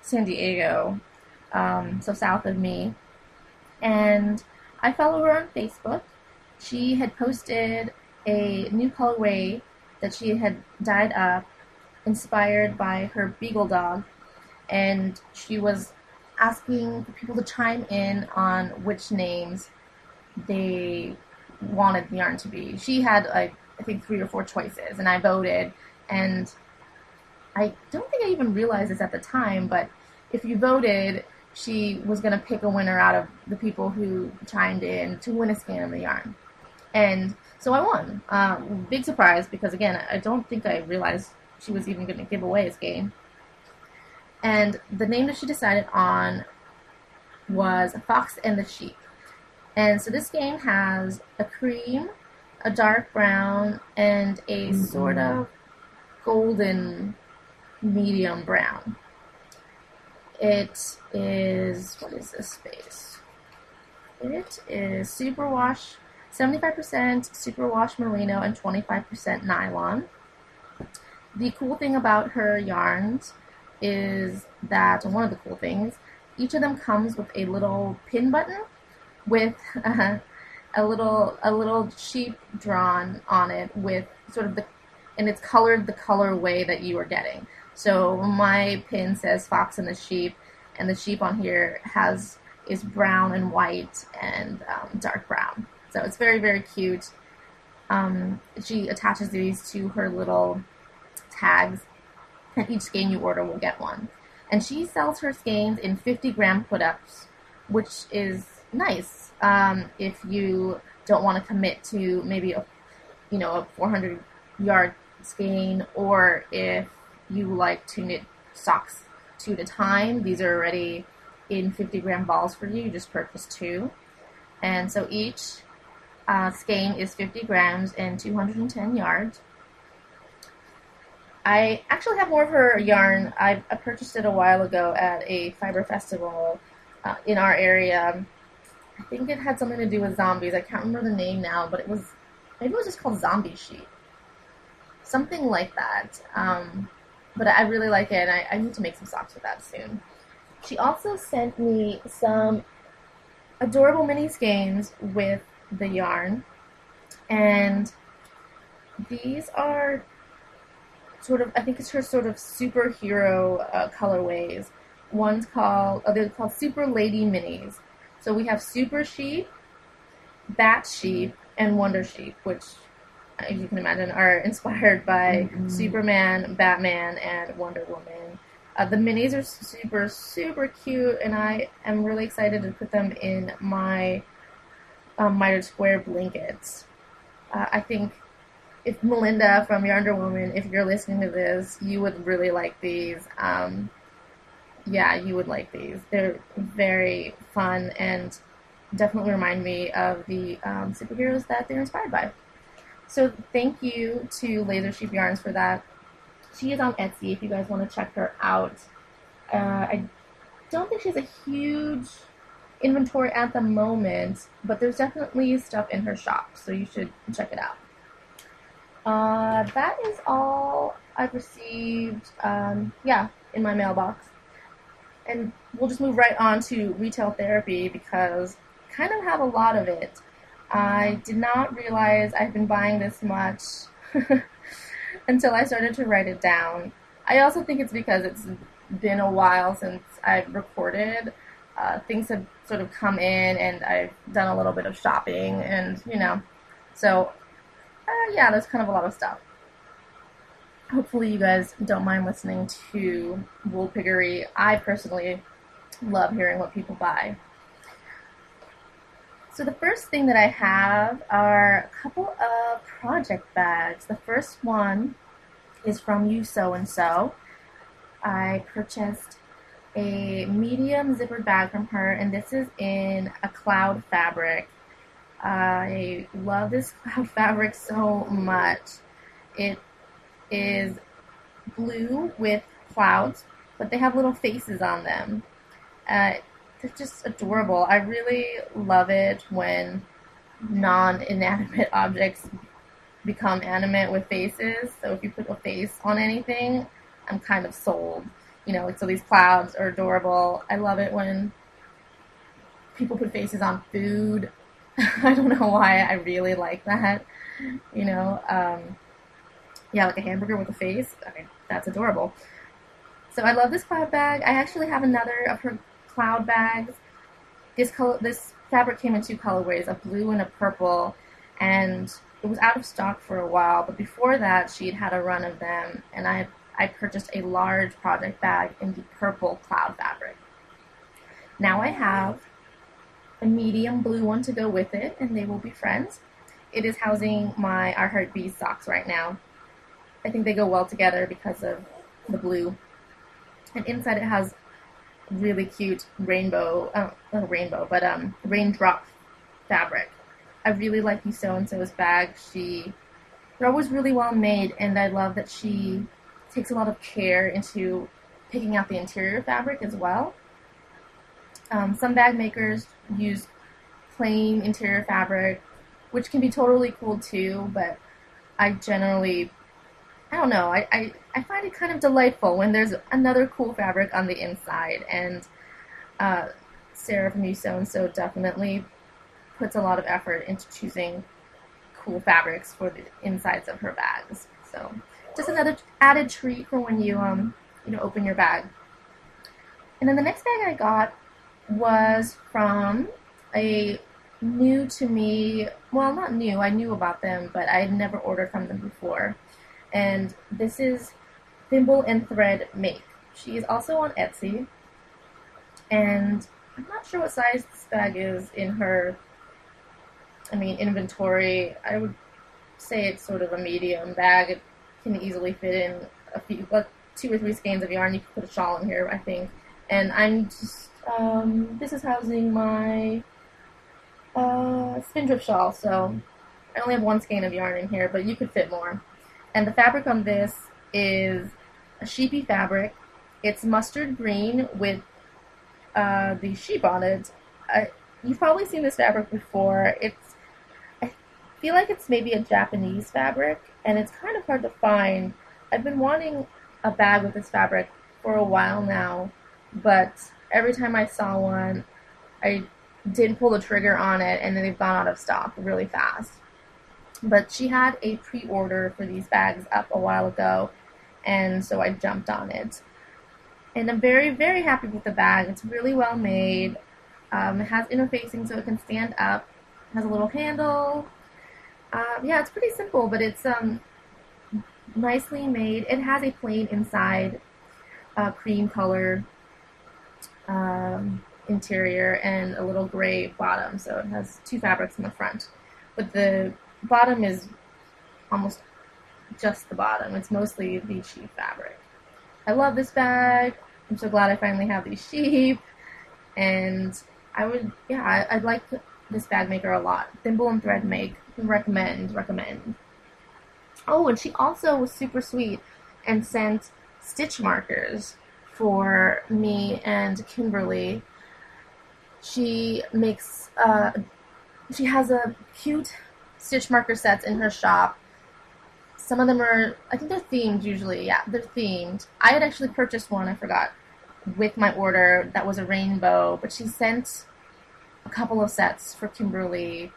San Diego, um, so south of me. And I follow her on Facebook. She had posted a new colorway that she had dyed up, inspired by her beagle dog, and she was asking people to chime in on which names they wanted the yarn to be. She had like I think three or four choices, and I voted. And I don't think I even realized this at the time, but if you voted, she was to pick a winner out of the people who chimed in to win a skein of the yarn. And so I won. Um, big surprise because, again, I don't think I realized she was even going to give away a skein. And the name that she decided on was Fox and the Sheep. And so this skein has a cream, a dark brown, and a mm-hmm. sort of golden medium brown. It is, what is this space? It is superwash, 75% superwash merino and 25% nylon. The cool thing about her yarns is that, one of the cool things, each of them comes with a little pin button with uh, a little a little sheep drawn on it with sort of the and it's colored the color way that you are getting. So my pin says fox and the sheep, and the sheep on here has is brown and white and um, dark brown. So it's very very cute. Um, she attaches these to her little tags, and each skein you order will get one. And she sells her skeins in 50 gram put ups, which is nice um, if you don't want to commit to maybe a you know a 400 yard skein or if you like to knit socks two at a time these are already in 50 gram balls for you you just purchase two and so each uh, skein is 50 grams and 210 yards I actually have more of her yarn. I, I purchased it a while ago at a fiber festival uh, in our area I think it had something to do with zombies. I can't remember the name now, but it was maybe it was just called Zombie Sheet, something like that. Um, but I really like it, and I, I need to make some socks with that soon. She also sent me some adorable mini skeins with the yarn, and these are sort of I think it's her sort of superhero uh, colorways. One's called oh, they're called Super Lady Minis so we have Super Sheep, Bat Sheep, and Wonder Sheep, which, as you can imagine, are inspired by mm-hmm. Superman, Batman, and Wonder Woman. Uh, the minis are super, super cute, and I am really excited to put them in my um, mitered square blankets. Uh, I think if Melinda from Yonder Woman, if you're listening to this, you would really like these. Um, yeah, you would like these. They're very fun and definitely remind me of the um, superheroes that they're inspired by. So thank you to Laser Sheep Yarns for that. She is on Etsy if you guys want to check her out. Uh, I don't think she has a huge inventory at the moment, but there's definitely stuff in her shop, so you should check it out. Uh, that is all I've received, um, yeah, in my mailbox and we'll just move right on to retail therapy because I kind of have a lot of it. I did not realize I've been buying this much until I started to write it down. I also think it's because it's been a while since I've recorded. Uh, things have sort of come in, and I've done a little bit of shopping, and you know, so uh, yeah, there's kind of a lot of stuff hopefully you guys don't mind listening to Wool Piggery. I personally love hearing what people buy. So the first thing that I have are a couple of project bags. The first one is from You So and So. I purchased a medium zippered bag from her, and this is in a cloud fabric. I love this cloud fabric so much. It is blue with clouds, but they have little faces on them. Uh, they're just adorable. I really love it when non inanimate objects become animate with faces. So if you put a face on anything, I'm kind of sold. You know, like so these clouds are adorable. I love it when people put faces on food. I don't know why I really like that. You know, um, yeah, like a hamburger with a face. I mean, that's adorable. So I love this cloud bag. I actually have another of her cloud bags. This color, this fabric came in two colorways, a blue and a purple, and it was out of stock for a while. But before that, she'd had a run of them, and I I purchased a large project bag in the purple cloud fabric. Now I have a medium blue one to go with it, and they will be friends. It is housing my I Heart Bees socks right now. I think they go well together because of the blue. And inside it has really cute rainbow, uh, not rainbow, but um, raindrop fabric. I really like You So and So's bag. She, they're always really well made, and I love that she takes a lot of care into picking out the interior fabric as well. Um, some bag makers use plain interior fabric, which can be totally cool too, but I generally, I don't know, I, I, I find it kind of delightful when there's another cool fabric on the inside, and uh, Sarah from So and So definitely puts a lot of effort into choosing cool fabrics for the insides of her bags. So just another added treat for when you um you know open your bag. And then the next bag I got was from a new to me, well, not new, I knew about them, but I had never ordered from them before. And this is Thimble and Thread Make. She is also on Etsy. And I'm not sure what size this bag is in her, I mean, inventory. I would say it's sort of a medium bag. It can easily fit in a few, like two or three skeins of yarn. You can put a shawl in here, I think. And I'm just um, this is housing my uh, Spindrift shawl, so I only have one skein of yarn in here, but you could fit more. And the fabric on this is a sheepy fabric. It's mustard green with uh, the sheep on it. You've probably seen this fabric before. It's feel like it's maybe a Japanese fabric, and it's kind of hard to find. I've been wanting a bag with this fabric for a while now, but every time I saw one, I didn't pull the trigger on it, and then they've gone out of stock really fast. But she had a pre order for these bags up a while ago, and so I jumped on it. And I'm very, very happy with the bag. It's really well made. Um, it has interfacing so it can stand up. It has a little handle. Uh, yeah, it's pretty simple, but it's um, nicely made. It has a plain inside, uh, cream color um, interior and a little gray bottom. So it has two fabrics in the front. But the bottom is almost just the bottom. It's mostly the sheep fabric. I love this bag. I'm so glad I finally have these sheep. And I would, yeah, I, would like this bag maker a lot. Thimble and Thread Make. Recommend, recommend. Oh, and she also was super sweet and sent stitch markers for me and Kimberly. She makes, uh, she has a cute stitch marker sets in her shop. Some of them are, I think they're themed usually. Yeah, they're themed. I had actually purchased one, I forgot, with my order that was a rainbow, but she sent a couple of sets for Kimberly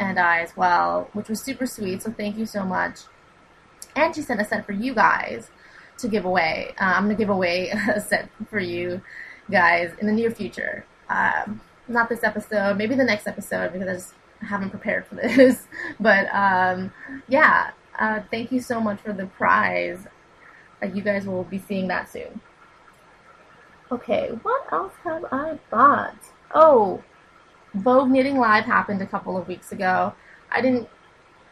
and I as well, which was super sweet. So thank you so much. And she sent a set for you guys to give away. Uh, I'm to give away a set for you guys in the near future. Um, not this episode, maybe the next episode because I just haven't prepared for this. but um, yeah, uh, thank you so much for the prize. Uh, you guys will be seeing that soon. Okay, what else have I bought? Oh, Vogue Knitting Live happened a couple of weeks ago. I didn't.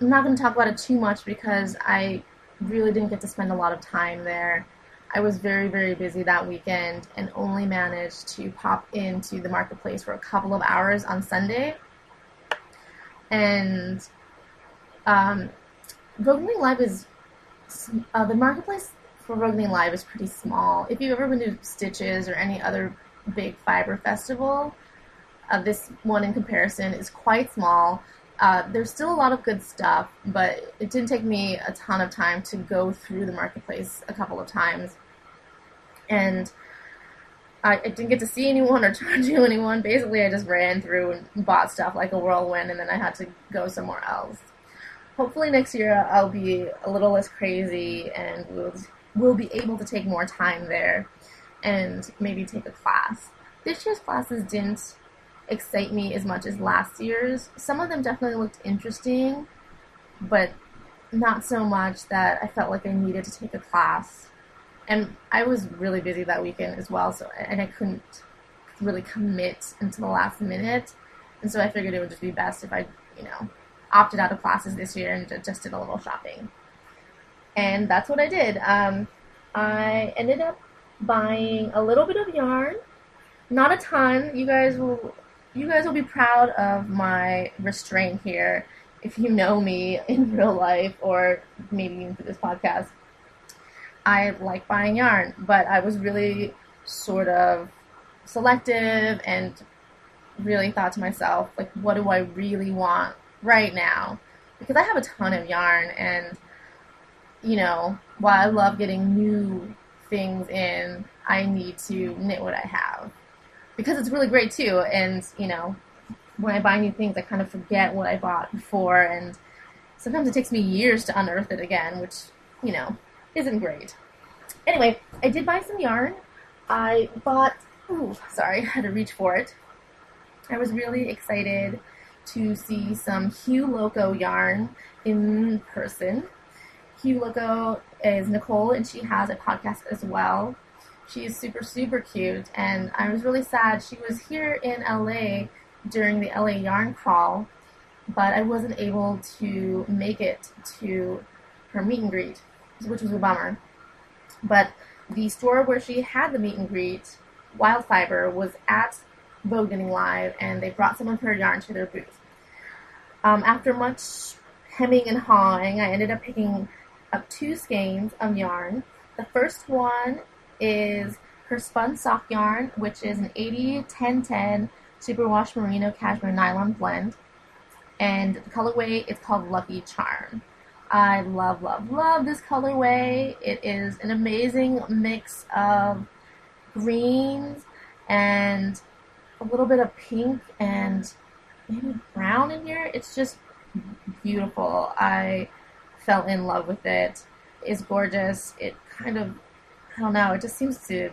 I'm not going to talk about it too much because I really didn't get to spend a lot of time there. I was very, very busy that weekend and only managed to pop into the marketplace for a couple of hours on Sunday. And um, Vogue Knitting Live is uh, the marketplace for Vogue Knitting Live is pretty small. If you've ever been to Stitches or any other big fiber festival, uh, this one in comparison is quite small. Uh, there's still a lot of good stuff, but it didn't take me a ton of time to go through the marketplace a couple of times. And I, I didn't get to see anyone or talk to anyone. Basically, I just ran through and bought stuff like a whirlwind, and then I had to go somewhere else. Hopefully, next year I'll be a little less crazy and we'll, we'll be able to take more time there and maybe take a class. This year's classes didn't excite me as much as last year's. Some of them definitely looked interesting, but not so much that I felt like I needed to take a class. And I was really busy that weekend as well, so and I couldn't really commit until the last minute. And so I figured it would just be best if I, you know, opted out of classes this year and just did a little shopping. And that's what I did. Um, I ended up buying a little bit of yarn, not a ton. You guys will you guys will be proud of my restraint here if you know me in real life or maybe even through this podcast. I like buying yarn, but I was really sort of selective and really thought to myself, like, what do I really want right now? Because I have a ton of yarn, and, you know, while I love getting new things in, I need to knit what I have because it's really great too. And you know, when I buy new things, I kind of forget what I bought before, and sometimes it takes me years to unearth it again, which you know isn't great. Anyway, I did buy some yarn. I bought. Ooh, sorry, I had to reach for it. I was really excited to see some Hue Loco yarn in person. Hue Loco is Nicole, and she has a podcast as well. She's super, super cute, and I was really sad. She was here in LA during the LA Yarn Crawl, but I wasn't able to make it to her meet and greet, which was a bummer. But the store where she had the meet and greet, Wild Fiber, was at Knitting Live, and they brought some of her yarn to their booth. Um, after much hemming and hawing, I ended up picking up two skeins of yarn. The first one is her spun sock yarn, which is an 80 10 10 superwash merino cashmere nylon blend. And the colorway is called Lucky Charm. I love, love, love this colorway. It is an amazing mix of greens and a little bit of pink and maybe brown in here. It's just beautiful. I fell in love with it. It's gorgeous. It kind of I don't know, it just seems to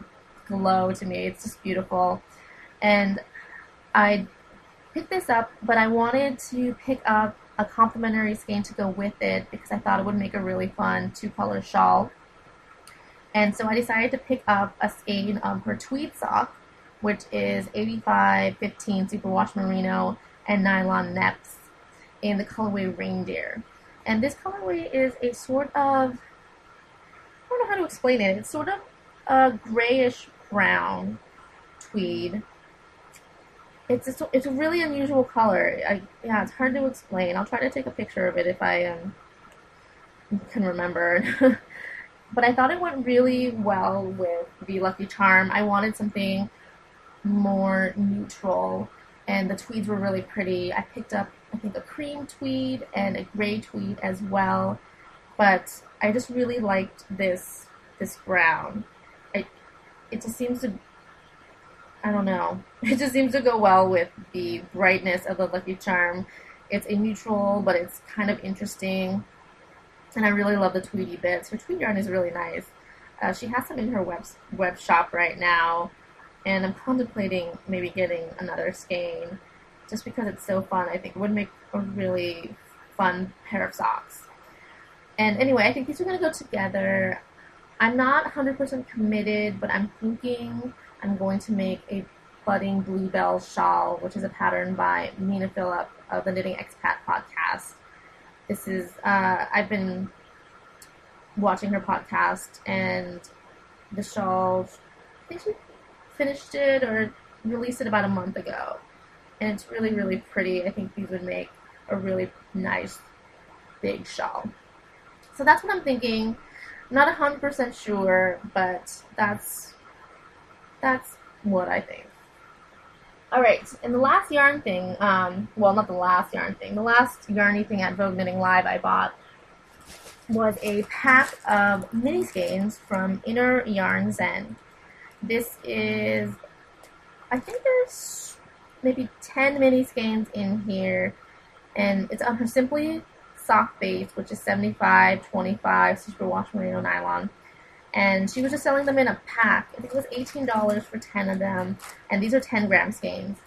glow to me. It's just beautiful. And I picked this up, but I wanted to pick up a complementary skein to go with it because I thought it would make a really fun two color shawl. And so I decided to pick up a skein um, of her tweed sock, which is 8515 superwash merino and nylon neps in the colorway reindeer. And this colorway is a sort of know how to explain it. It's sort of a grayish brown tweed. It's a, it's a really unusual color. I, yeah, it's hard to explain. I'll try to take a picture of it if I um, can remember. but I thought it went really well with the Lucky Charm. I wanted something more neutral, and the tweeds were really pretty. I picked up, I think, a cream tweed and a gray tweed as well. But I just really liked this this brown. It it just seems to I don't know. It just seems to go well with the brightness of the Lucky Charm. It's a neutral, but it's kind of interesting. And I really love the Tweedy bits. Her tweed yarn is really nice. Uh, she has some in her web web shop right now, and I'm contemplating maybe getting another skein, just because it's so fun. I think it would make a really fun pair of socks. And anyway, I think these are going to go together. I'm not 100% committed, but I'm thinking I'm going to make a budding bluebell shawl, which is a pattern by Nina Phillip of the Knitting Expat podcast. This is, uh, I've been watching her podcast, and the shawl, I think she finished it or released it about a month ago. And it's really, really pretty. I think these would make a really nice big shawl. So that's what I'm thinking. Not 100% sure, but that's that's what I think. All right, and the last yarn thing, um, well, not the last yarn thing, the last yarny thing at Vogue Knitting Live I bought was a pack of mini skeins from Inner Yarn Zen. This is, I think there's maybe 10 mini skeins in here, and it's on her Simply Soft Base, which is 75, 25 superwash merino nylon. And she was just selling them in a pack. I think it was $18 for 10 of them, and these are 10 gram skeins.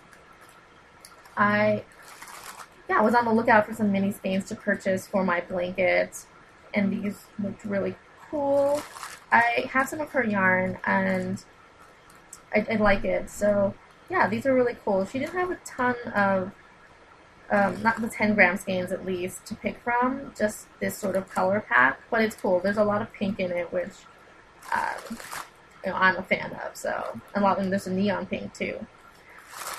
I, yeah, I was on the lookout for some mini skeins to purchase for my blanket and these looked really cool. I have some of her yarn and I, I like it. So yeah, these are really cool. She didn't have a ton of, um, not the 10 gram skeins at least, to pick from, just this sort of color pack, but it's cool. There's a lot of pink in it, which um, you know, I'm a fan of. So a lot, and there's a neon pink too.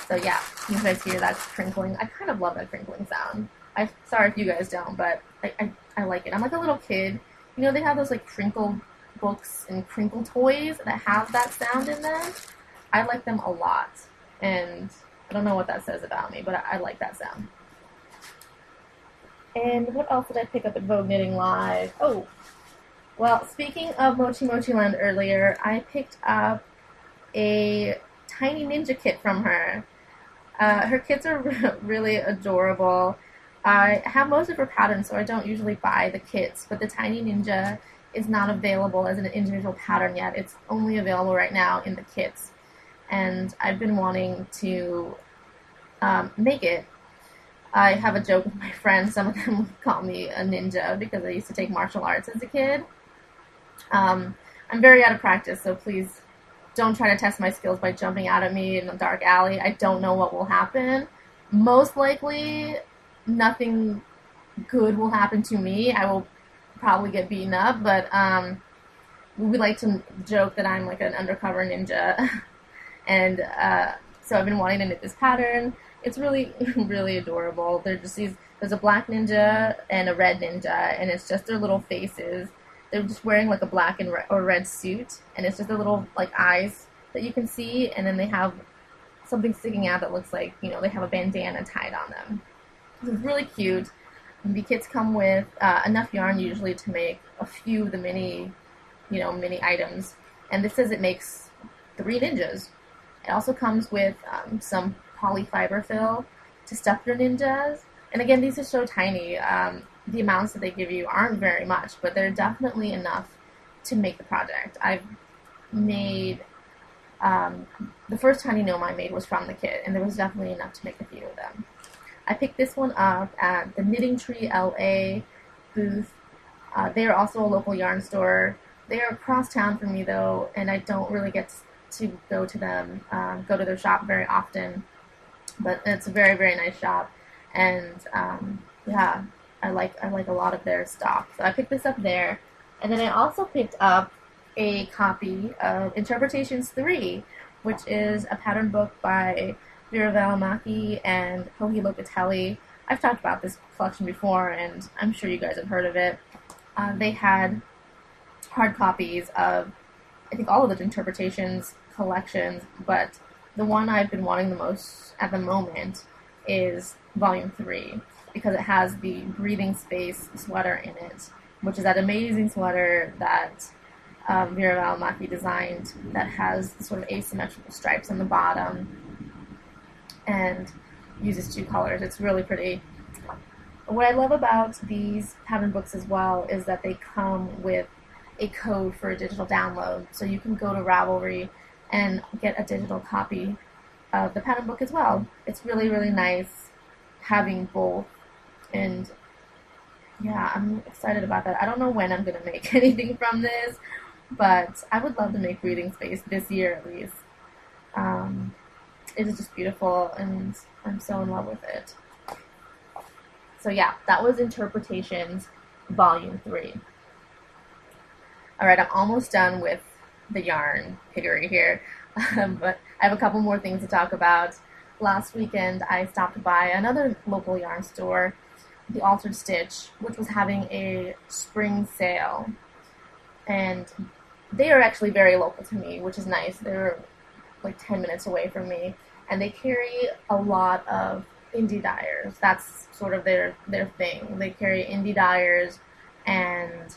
So yeah, you guys hear that crinkling? I kind of love that crinkling sound. I sorry if you guys don't, but I, I I like it. I'm like a little kid. You know, they have those like crinkle books and crinkle toys that have that sound in them. I like them a lot. And I don't know what that says about me, but I, I like that sound. And what else did I pick up at Vogue Knitting Live? Oh, well, speaking of Mochi Mochi Land earlier, I picked up a tiny ninja kit from her. Uh, her kits are really adorable. I have most of her patterns, so I don't usually buy the kits, but the Tiny Ninja is not available as an individual pattern yet. It's only available right now in the kits. And I've been wanting to um, make it. I have a joke with my friends. Some of them call me a ninja because I used to take martial arts as a kid. Um, I'm very out of practice, so please don't try to test my skills by jumping out at me in a dark alley. I don't know what will happen. Most likely, nothing good will happen to me. I will probably get beaten up, but um, we like to joke that I'm like an undercover ninja. and uh, so I've been wanting to knit this pattern. It's really, really adorable. They're just these. There's a black ninja and a red ninja, and it's just their little faces. They're just wearing like a black and re- or red suit, and it's just their little like eyes that you can see, and then they have something sticking out that looks like you know they have a bandana tied on them. It's really cute. The kits come with uh, enough yarn usually to make a few of the mini, you know, mini items. And this says it makes three ninjas. It also comes with um, some polyfiber fill to stuff your ninjas. And again, these are so tiny. Um, the amounts that they give you aren't very much, but they're definitely enough to make the project. I've made um, the first tiny gnome I made was from the kit, and there was definitely enough to make a few of them. I picked this one up at the Knitting Tree LA booth. Uh, they are also a local yarn store. They are across town from me though, and I don't really get to go to them, um, go to their shop very often. But it's a very very nice shop, and um, yeah, I like I like a lot of their stock. So I picked this up there, and then I also picked up a copy of Interpretations Three, which is a pattern book by Veera Välimäki and Joji Locatelli. I've talked about this collection before, and I'm sure you guys have heard of it. Uh, they had hard copies of, I think, all of the interpretations collections, but the one I've been wanting the most at the moment is Volume 3 because it has the breathing space sweater in it, which is that amazing sweater that um, Veera Välimäki designed that has sort of asymmetrical stripes on the bottom and uses two colors. It's really pretty. What I love about these pattern books as well is that they come with a code for a digital download. So you can go to Ravelry and get a digital copy of the pattern book as well. It's really, really nice having both. And yeah, I'm excited about that. I don't know when I'm going to make anything from this, but I would love to make Breathing Space this year at least. Um, it is just beautiful, and I'm so in love with it. So yeah, that was Interpretations Volume 3. Alright, I'm almost done with the yarn piggery here, um, but I have a couple more things to talk about. Last weekend, I stopped by another local yarn store, the Altered Stitch, which was having a spring sale. and they are actually very local to me, which is nice. They're like 10 minutes away from me, and they carry a lot of indie dyers. That's sort of their their thing. They carry indie dyers, and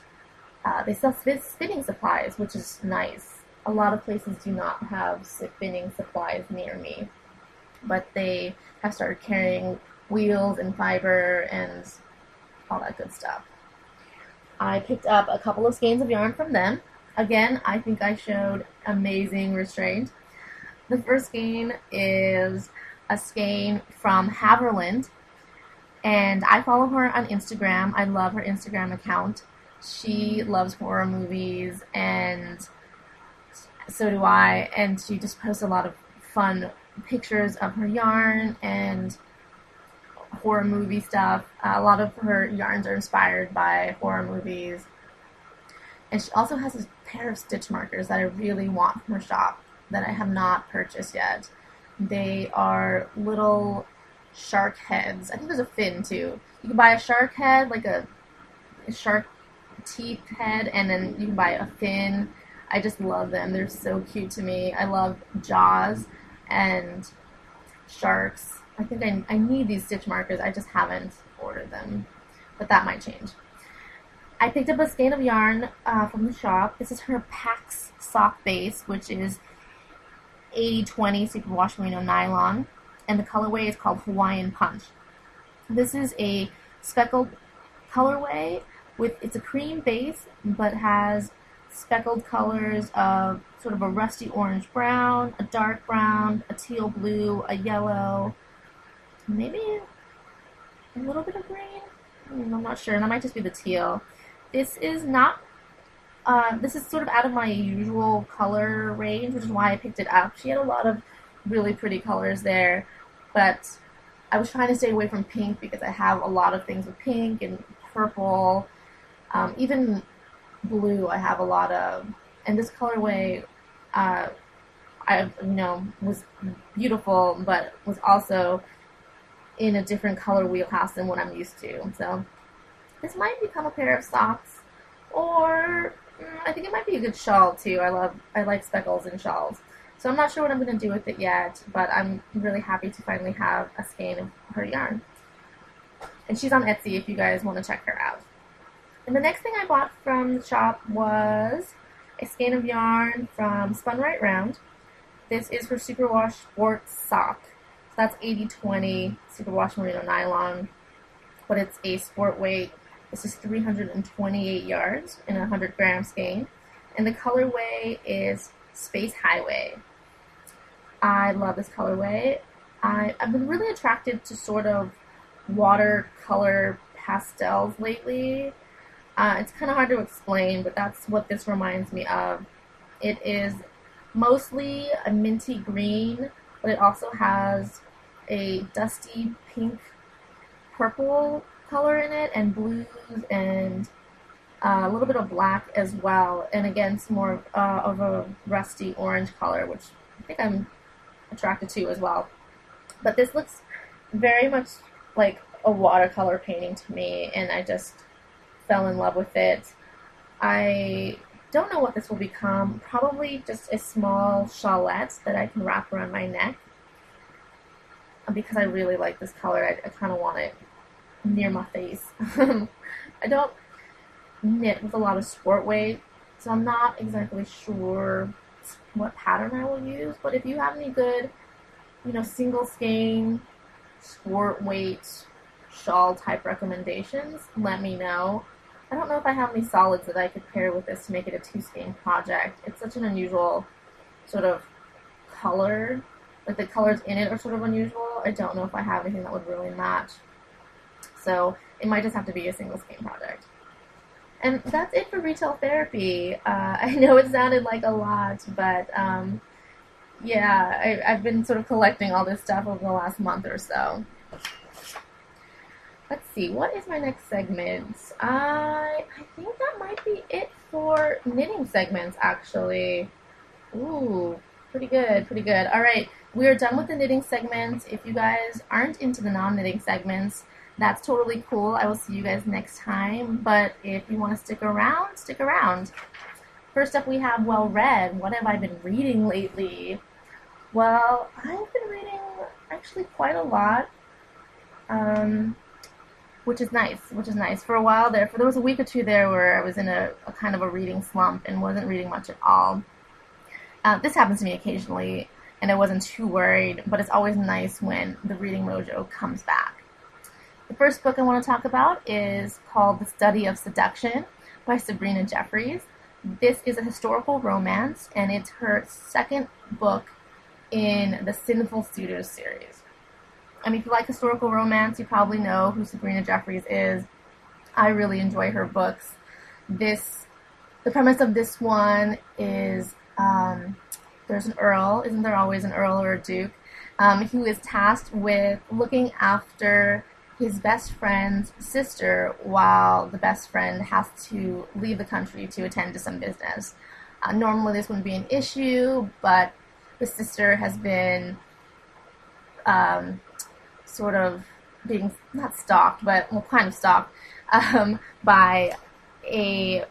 uh, they sell spinning supplies, which is nice. A lot of places do not have spinning supplies near me, but they have started carrying wheels and fiber and all that good stuff. I picked up a couple of skeins of yarn from them. Again, I think I showed amazing restraint. The first skein is a skein from Haverland, and I follow her on Instagram. I love her Instagram account. She loves horror movies, and so do I. And she just posts a lot of fun pictures of her yarn and horror movie stuff. Uh, a lot of her yarns are inspired by horror movies. And she also has a pair of stitch markers that I really want from her shop that I have not purchased yet. They are little shark heads. I think there's a fin too. You can buy a shark head, like a shark teeth head, and then you can buy a fin. I just love them. They're so cute to me. I love jaws and sharks. I think I, I need these stitch markers. I just haven't ordered them, but that might change. I picked up a skein of yarn uh, from the shop. This is her Pax sock base, which is 8020 superwash merino nylon, and the colorway is called Hawaiian Punch. This is a speckled colorway with it's a cream base, but has speckled colors of sort of a rusty orange brown, a dark brown, a teal blue, a yellow, maybe a little bit of green. Hmm, I'm not sure. That might just be the teal. This is not. Uh, this is sort of out of my usual color range, which is why I picked it up. She had a lot of really pretty colors there, but I was trying to stay away from pink because I have a lot of things with pink and purple, um, even blue. I have a lot of, and this colorway, uh, I you know was beautiful, but was also in a different color wheelhouse than what I'm used to. So this might become a pair of socks, or mm, I think it might be a good shawl too. I love I like speckles and shawls. So I'm not sure what I'm going to do with it yet, but I'm really happy to finally have a skein of her yarn. And she's on Etsy if you guys want to check her out. And the next thing I bought from the shop was a skein of yarn from Spun Right Round. This is her Superwash Sports Sock. So that's 80-20 Superwash Merino Nylon, but it's a sport weight. This is 328 yards in a 100 gram skein. And the colorway is Space Highway. I love this colorway. I, I've been really attracted to sort of watercolor pastels lately. Uh, it's kind of hard to explain, but that's what this reminds me of. It is mostly a minty green, but it also has a dusty pink purple color in it, and blues, and uh, a little bit of black as well. And again, some more uh, of a rusty orange color, which I think I'm attracted to as well. But this looks very much like a watercolor painting to me, and I just fell in love with it. I don't know what this will become. Probably just a small shawlette that I can wrap around my neck. Um, because I really like this color, I, I kind of want it near my face. I don't knit with a lot of sport weight, so I'm not exactly sure what pattern I will use. But if you have any good, you know, single skein, sport weight, shawl type recommendations, let me know. I don't know if I have any solids that I could pair with this to make it a two skein project. It's such an unusual sort of color. Like the colors in it are sort of unusual. I don't know if I have anything that would really match. So it might just have to be a single skein project. And that's it for retail therapy. Uh, I know it sounded like a lot, but um, yeah, I, have been sort of collecting all this stuff over the last month or so. Let's see, what is my next segment? I I think that might be it for knitting segments, actually. Ooh, pretty good, pretty good. All right, we are done with the knitting segments. If you guys aren't into the non-knitting segments, that's totally cool. I will see you guys next time. But if you want to stick around, stick around. First up, we have Well Read. What have I been reading lately? Well, I've been reading actually quite a lot, um, which is nice. Which is nice. For a while there, for there was a week or two there where I was in a, a kind of a reading slump and wasn't reading much at all. Uh, this happens to me occasionally, and I wasn't too worried. But it's always nice when the reading mojo comes back. The first book I want to talk about is called The Study of Seduction by Sabrina Jeffries. This is a historical romance, and it's her second book in the Sinful Suitors series. I mean, if you like historical romance, you probably know who Sabrina Jeffries is. I really enjoy her books. This, the premise of this one is um, there's an earl, isn't there always an earl or a duke, um, who is tasked with looking after his best friend's sister while the best friend has to leave the country to attend to some business. Uh, normally, this wouldn't be an issue, but the sister has been um, sort of being not stalked, but well, kind of stalked um, by a,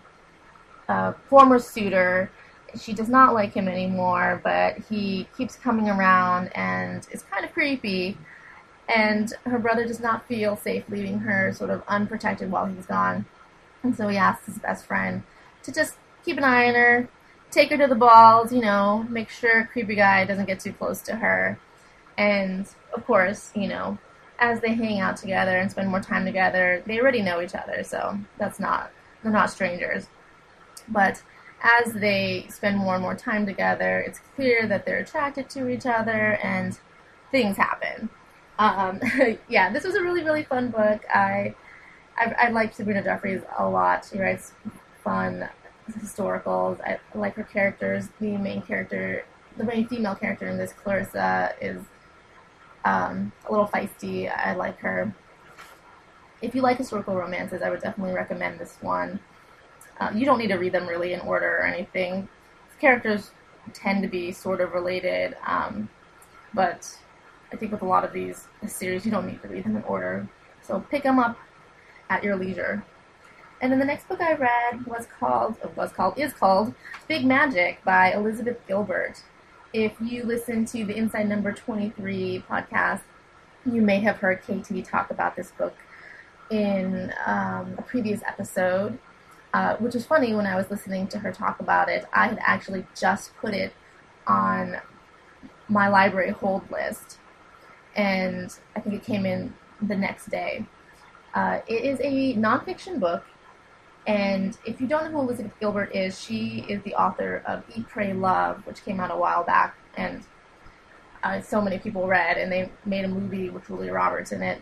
a former suitor. She does not like him anymore, but he keeps coming around and it's kind of creepy and her brother does not feel safe leaving her sort of unprotected while he's gone. And so he asks his best friend to just keep an eye on her, take her to the balls, you know, make sure creepy guy doesn't get too close to her. And of course, you know, as they hang out together and spend more time together, they already know each other, so that's not they're not strangers. But as they spend more and more time together, it's clear that they're attracted to each other and things happen. Um, yeah, this was a really, really fun book. I, I, I like Sabrina Jeffries a lot. She writes fun historicals. I like her characters. The main character, the main female character in this, Clarissa, is um, a little feisty. I like her. If you like historical romances, I would definitely recommend this one. Uh, you don't need to read them really in order or anything. Characters tend to be sort of related, um, but I think with a lot of these series, you don't need to read them in order. So pick them up at your leisure. And then the next book I read was called, was called, is called Big Magic by Elizabeth Gilbert. If you listen to the Inside Number 23 podcast, you may have heard KT talk about this book in um, a previous episode, uh, which was funny when I was listening to her talk about it. I had actually just put it on my library hold list and I think it came in the next day. Uh, it is a nonfiction book, and if you don't know who Elizabeth Gilbert is, she is the author of Eat, Pray, Love, which came out a while back, and uh, so many people read, and they made a movie with Julia Roberts in it.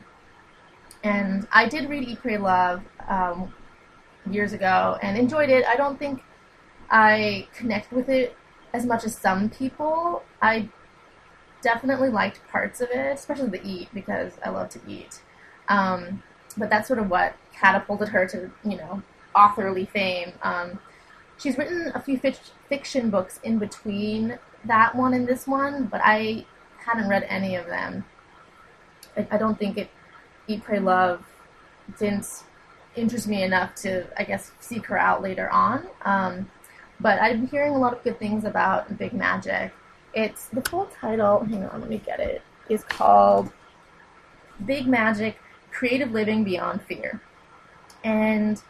And I did read Eat, Pray, Love um, years ago and enjoyed it. I don't think I connect with it as much as some people. I definitely liked parts of it, especially the eat because I love to eat. Um, but that's sort of what catapulted her to you know authorly fame. Um, she's written a few fiction books in between that one and this one, but I hadn't read any of them. I, I don't think it Eat Pray Love didn't interest me enough to I guess seek her out later on. Um, but I've been hearing a lot of good things about Big Magic. It's the full title. Hang on, let me get it. Is called Big Magic: Creative Living Beyond Fear, and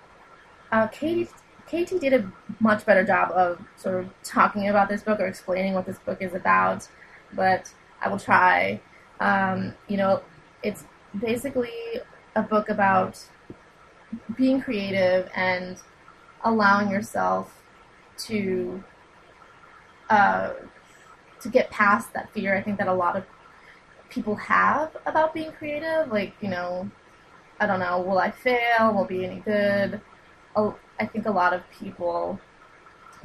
uh, Katie KT did a much better job of sort of talking about this book or explaining what this book is about, but I will try. Um, you know, it's basically a book about being creative and allowing yourself to uh, to get past that fear. I think that a lot of people have about being creative. Like, you know, I don't know, will I fail? Will be any good? I think a lot of people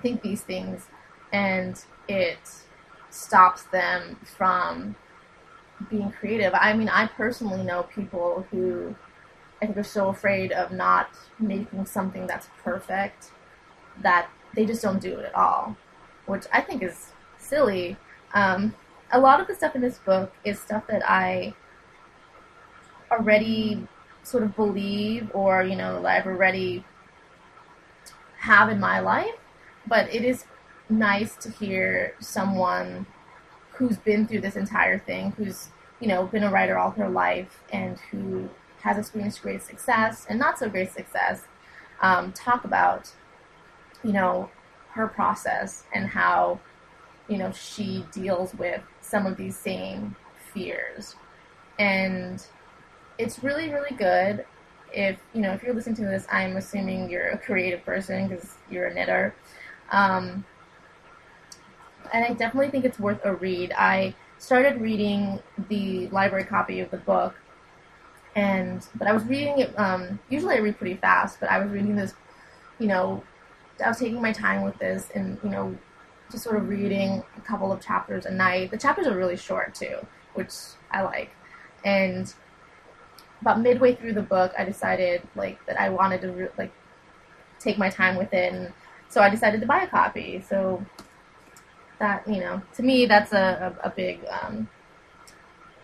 think these things and it stops them from being creative. I mean, I personally know people who I think are so afraid of not making something that's perfect that they just don't do it at all, which I think is silly. Um, a lot of the stuff in this book is stuff that I already sort of believe or, you know, I've already have in my life. but it is nice to hear someone who's been through this entire thing, who's you know been a writer all her life, and who has experienced great success and not so great success, um, talk about you know her process and how you know she deals with some of these same fears, and it's really really good. If you know if you're listening to this, I'm assuming you're a creative person because you're a knitter. Um, and I definitely think it's worth a read. I started reading the library copy of the book, and but I was reading it. Um, usually, I read pretty fast, but I was reading this. You know, I was taking my time with this, and you know, just sort of reading a couple of chapters a night. The chapters are really short too, which I like. And about midway through the book, I decided like that I wanted to re- like take my time with it, and so I decided to buy a copy. So that you know to me that's a, a, a big um,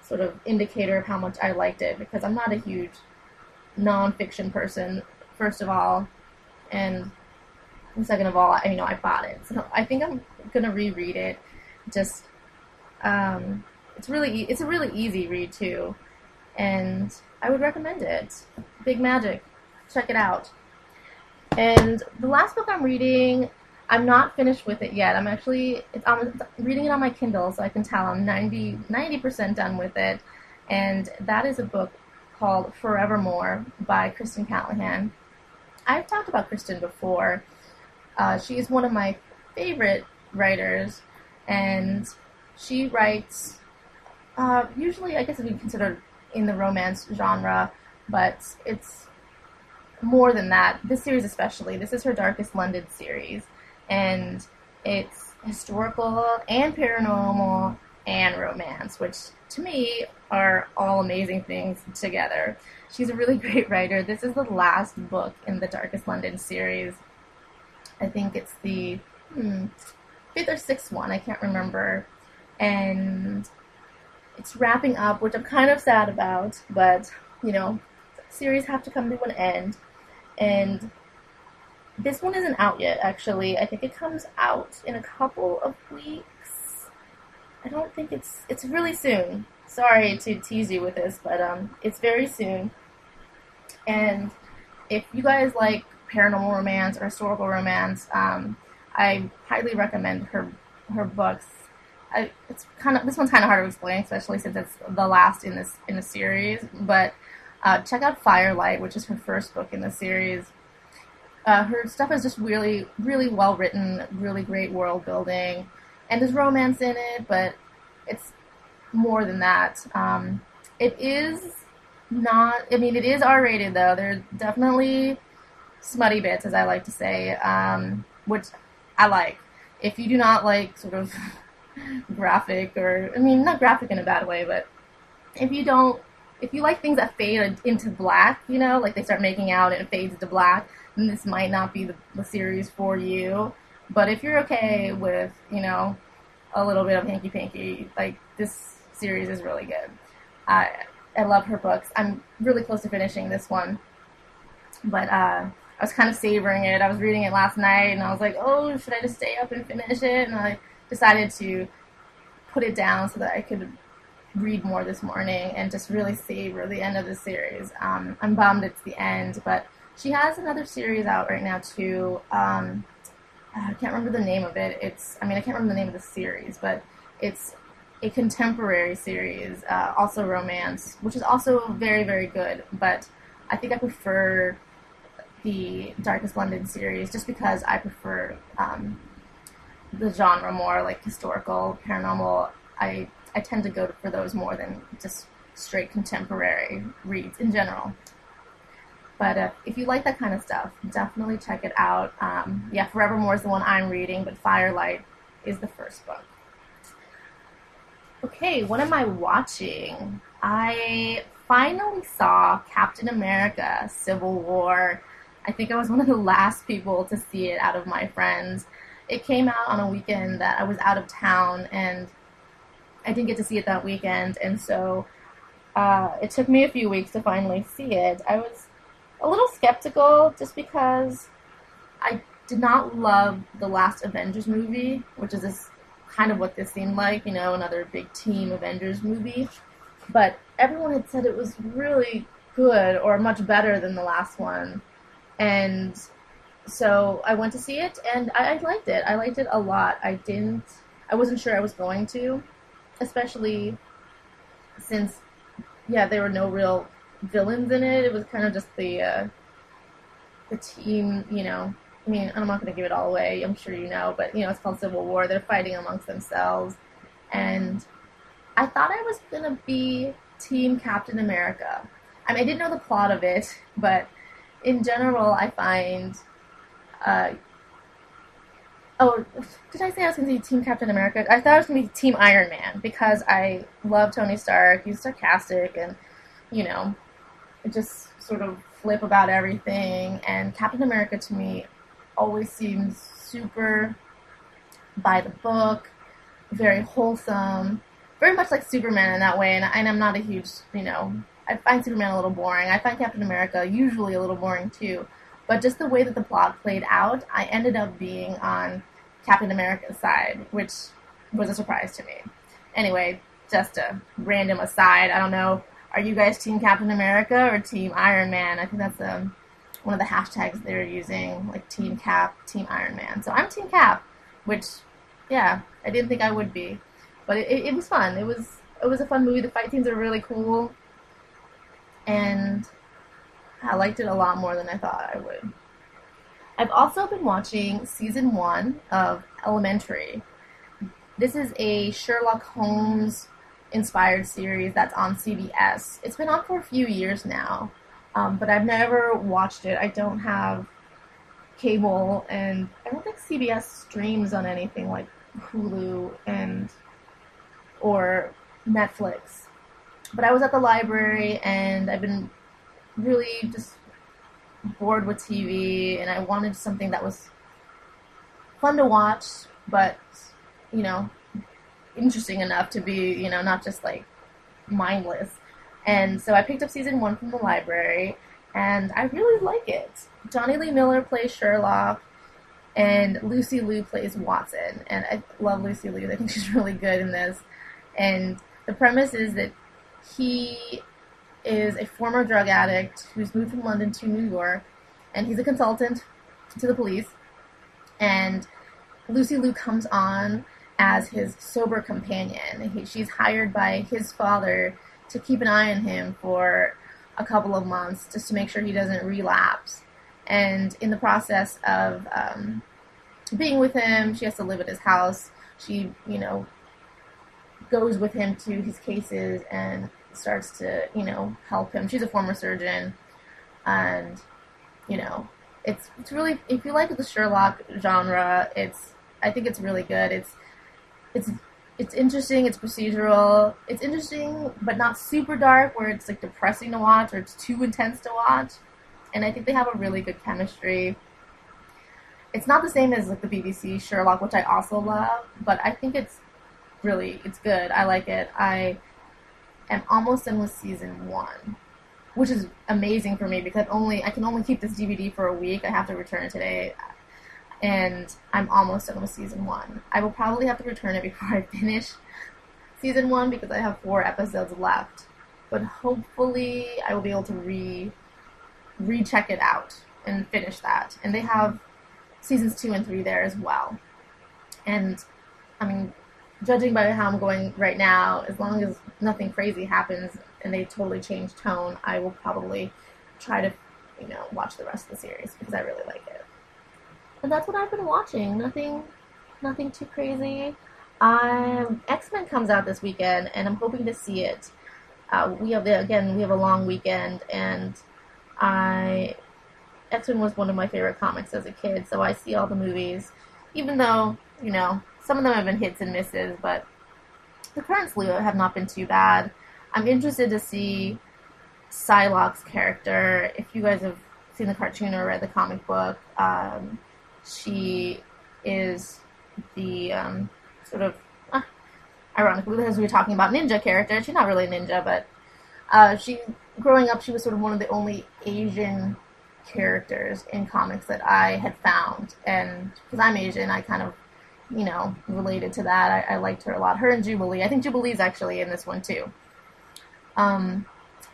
sort of indicator of how much I liked it because I'm not a huge nonfiction person first of all and second of all I you know I bought it. So I think I'm gonna reread it. Just um, it's really it's a really easy read too. And I would recommend it Big Magic check it out and the last book I'm reading I'm not finished with it yet. I'm actually I'm reading it on my Kindle, so I can tell I'm 90 percent done with it. And that is a book called Forevermore by Kristen Callihan. I've talked about Kristen before. Uh, she is one of my favorite writers, and she writes uh, usually, I guess, it would be considered in the romance genre, but it's more than that. This series, especially, this is her Darkest London series and it's historical and paranormal and romance, which to me are all amazing things together. She's a really great writer. This is the last book in the Darkest London series. I think it's the hmm, fifth or sixth one, I can't remember. And it's wrapping up, which I'm kind of sad about, but you know, series have to come to an end. And this one isn't out yet, actually. I think it comes out in a couple of weeks. I don't think it's it's really soon. Sorry to tease you with this, but um, it's very soon. And if you guys like paranormal romance or historical romance, um, I highly recommend her her books. I, it's kind of this one's kind of hard to explain, especially since it's the last in this in the series. But uh, check out Firelight, which is her first book in the series. Uh, her stuff is just really, really well written, really great world building, and there's romance in it, but it's more than that. Um, it is not. I mean, it is R-rated though. There's definitely smutty bits, as I like to say, um, which I like. If you do not like sort of graphic, or I mean, not graphic in a bad way, but if you don't, if you like things that fade into black, you know, like they start making out and it fades to black, then this might not be the, the series for you. But if you're okay with, you know, a little bit of hanky panky, like this series is really good. I I love her books. I'm really close to finishing this one, but uh, I was kind of savoring it. I was reading it last night, and I was like, oh, should I just stay up and finish it? And I decided to put it down so that I could read more this morning and just really savor the end of the series. Um, I'm bummed it's the end, but she has another series out right now too. Um, I can't remember the name of it. It's I mean I can't remember the name of the series, but it's a contemporary series, uh, also romance, which is also very very good. But I think I prefer the Darkest London series just because I prefer um, the genre more, like historical, paranormal. I I tend to go for those more than just straight contemporary reads in general. But uh, if you like that kind of stuff, definitely check it out. Um, yeah, Forevermore is the one I'm reading, but Firelight is the first book. Okay, what am I watching? I finally saw Captain America Civil War. I think I was one of the last people to see it out of my friends. It came out on a weekend that I was out of town and I didn't get to see it that weekend, and so uh, it took me a few weeks to finally see it. I was a little skeptical just because I did not love the last Avengers movie, which is this kind of what this seemed like, you know, another big team Avengers movie. But everyone had said it was really good or much better than the last one. And so I went to see it and I, I liked it. I liked it a lot. I didn't, I wasn't sure I was going to, especially since, yeah, there were no real villains in it. It was kind of just the, uh, the team, you know, I mean, I'm not going to give it all away. I'm sure you know, but you know, it's called Civil War. They're fighting amongst themselves, and I thought I was going to be Team Captain America. I mean, I didn't know the plot of it, but in general, I find. Uh, oh, did I say I was going to be Team Captain America? I thought I was going to be Team Iron Man because I love Tony Stark. He's sarcastic and, you know, just sort of flip about everything. And Captain America to me always seems super by the book, very wholesome, very much like Superman in that way. And, and I'm not a huge, you know, I find Superman a little boring. I find Captain America usually a little boring too. But just the way that the plot played out, I ended up being on Captain America's side, which was a surprise to me. Anyway, just a random aside. I don't know. Are you guys Team Captain America or Team Iron Man? I think that's um, one of the hashtags they're using, like Team Cap, Team Iron Man. So I'm Team Cap, which, yeah, I didn't think I would be, but it, it, it was fun. It was it was a fun movie. The fight scenes are really cool, and I liked it a lot more than I thought I would. I've also been watching season one of Elementary. This is a Sherlock Holmes inspired series that's on CBS. It's been on for a few years now. Um, but I've never watched it. I don't have cable, and I don't think CBS streams on anything like Hulu and or Netflix. But I was at the library, and I've been really just bored with TV, and I wanted something that was fun to watch, but you know, interesting enough to be, you know, not just like mindless. And so I picked up season one from the library, and I really like it. Jonny Lee Miller plays Sherlock, and Lucy Liu plays Watson. And I love Lucy Liu. I think she's really good in this. And the premise is that he is a former drug addict who's moved from London to New York, and he's a consultant to the police. And Lucy Liu comes on as his sober companion. He, she's hired by his father to keep an eye on him for a couple of months just to make sure he doesn't relapse. And in the process of um, being with him, she has to live at his house. She, you know, goes with him to his cases and starts to, you know, help him. She's a former surgeon, and you know, it's it's really if you like the Sherlock genre, it's I think it's really good. It's it's it's interesting. It's procedural. It's interesting, but not super dark, where it's like depressing to watch or it's too intense to watch. And I think they have a really good chemistry. It's not the same as like the BBC Sherlock, which I also love, but I think it's really it's good. I like it. I am almost done with season one, which is amazing for me because only I can only keep this DVD for a week. I have to return it today and I'm almost done with season one. I will probably have to return it before I finish season one because I have four episodes left. But hopefully, I will be able to re recheck it out and finish that. And they have seasons two and three there as well. And I mean, judging by how I'm going right now, as long as nothing crazy happens and they totally change tone, I will probably try to, you know, watch the rest of the series because I really like it. And that's what I've been watching. Nothing, nothing too crazy. Um, X Men comes out this weekend, and I'm hoping to see it. Uh, we have the, again, we have a long weekend, and I X Men was one of my favorite comics as a kid, so I see all the movies, even though you know some of them have been hits and misses, but the current slew have not been too bad. I'm interested to see Psylocke's character. If you guys have seen the cartoon or read the comic book, um, she is the um, sort of uh, ironically because we were talking about ninja character. She's not really a ninja, but uh, she growing up she was sort of one of the only Asian characters in comics that I had found, and because I'm Asian, I kind of you know related to that. I, I liked her a lot. Her and Jubilee. I think Jubilee's actually in this one too. Um,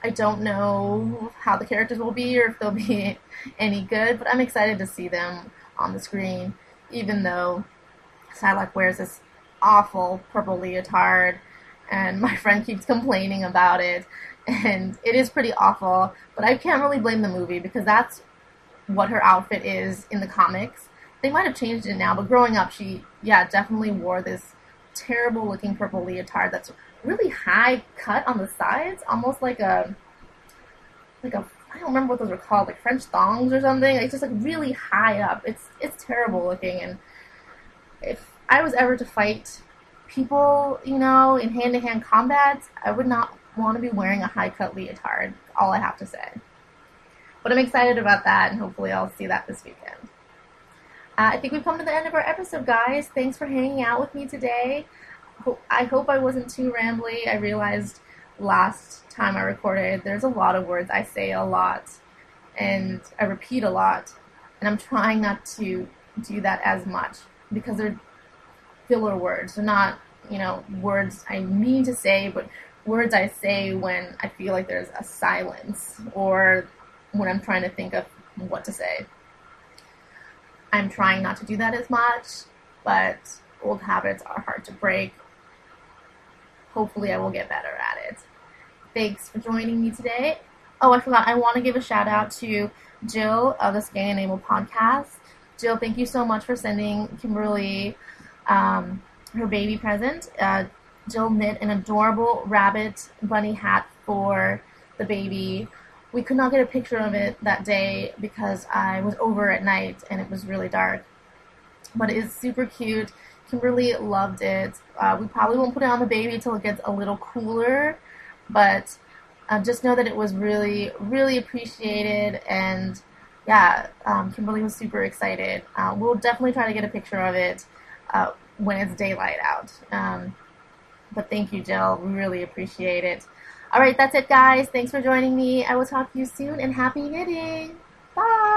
I don't know how the characters will be or if they'll be any good, but I'm excited to see them on the screen, even though Psylocke wears this awful purple leotard, and my friend keeps complaining about it, and it is pretty awful, but I can't really blame the movie because that's what her outfit is in the comics. They might have changed it now, but growing up, she, yeah, definitely wore this terrible looking purple leotard that's really high cut on the sides, almost like a like a I don't remember what those were called, like French thongs or something. It's just like really high up. It's it's terrible looking, and if I was ever to fight people, you know, in hand to hand combat, I would not want to be wearing a high cut leotard. All I have to say. But I'm excited about that, and hopefully I'll see that this weekend. Uh, I think we've come to the end of our episode, guys. Thanks for hanging out with me today. I hope I wasn't too rambly. I realized last time I recorded there's a lot of words I say a lot and I repeat a lot. And I'm trying not to do that as much because they're filler words. They're not, you know, words I mean to say, but words I say when I feel like there's a silence or when I'm trying to think of what to say. I'm trying not to do that as much, but old habits are hard to break hopefully I will get better at it. Thanks for joining me today. Oh, I forgot. I want to give a shout out to Jill of the Scan Enable podcast. Jill, thank you so much for sending Kimberly um, her baby present. Uh, Jill knit an adorable rabbit bunny hat for the baby. We could not get a picture of it that day because I was over at night and it was really dark. But it is super cute. Kimberly loved it. Uh, we probably won't put it on the baby until it gets a little cooler, but uh, just know that it was really, really appreciated. And yeah, um, Kimberly was super excited. Uh, we'll definitely try to get a picture of it uh, when it's daylight out. Um, but thank you, Jill. We really appreciate it. All right, that's it, guys. Thanks for joining me. I will talk to you soon and happy knitting. Bye.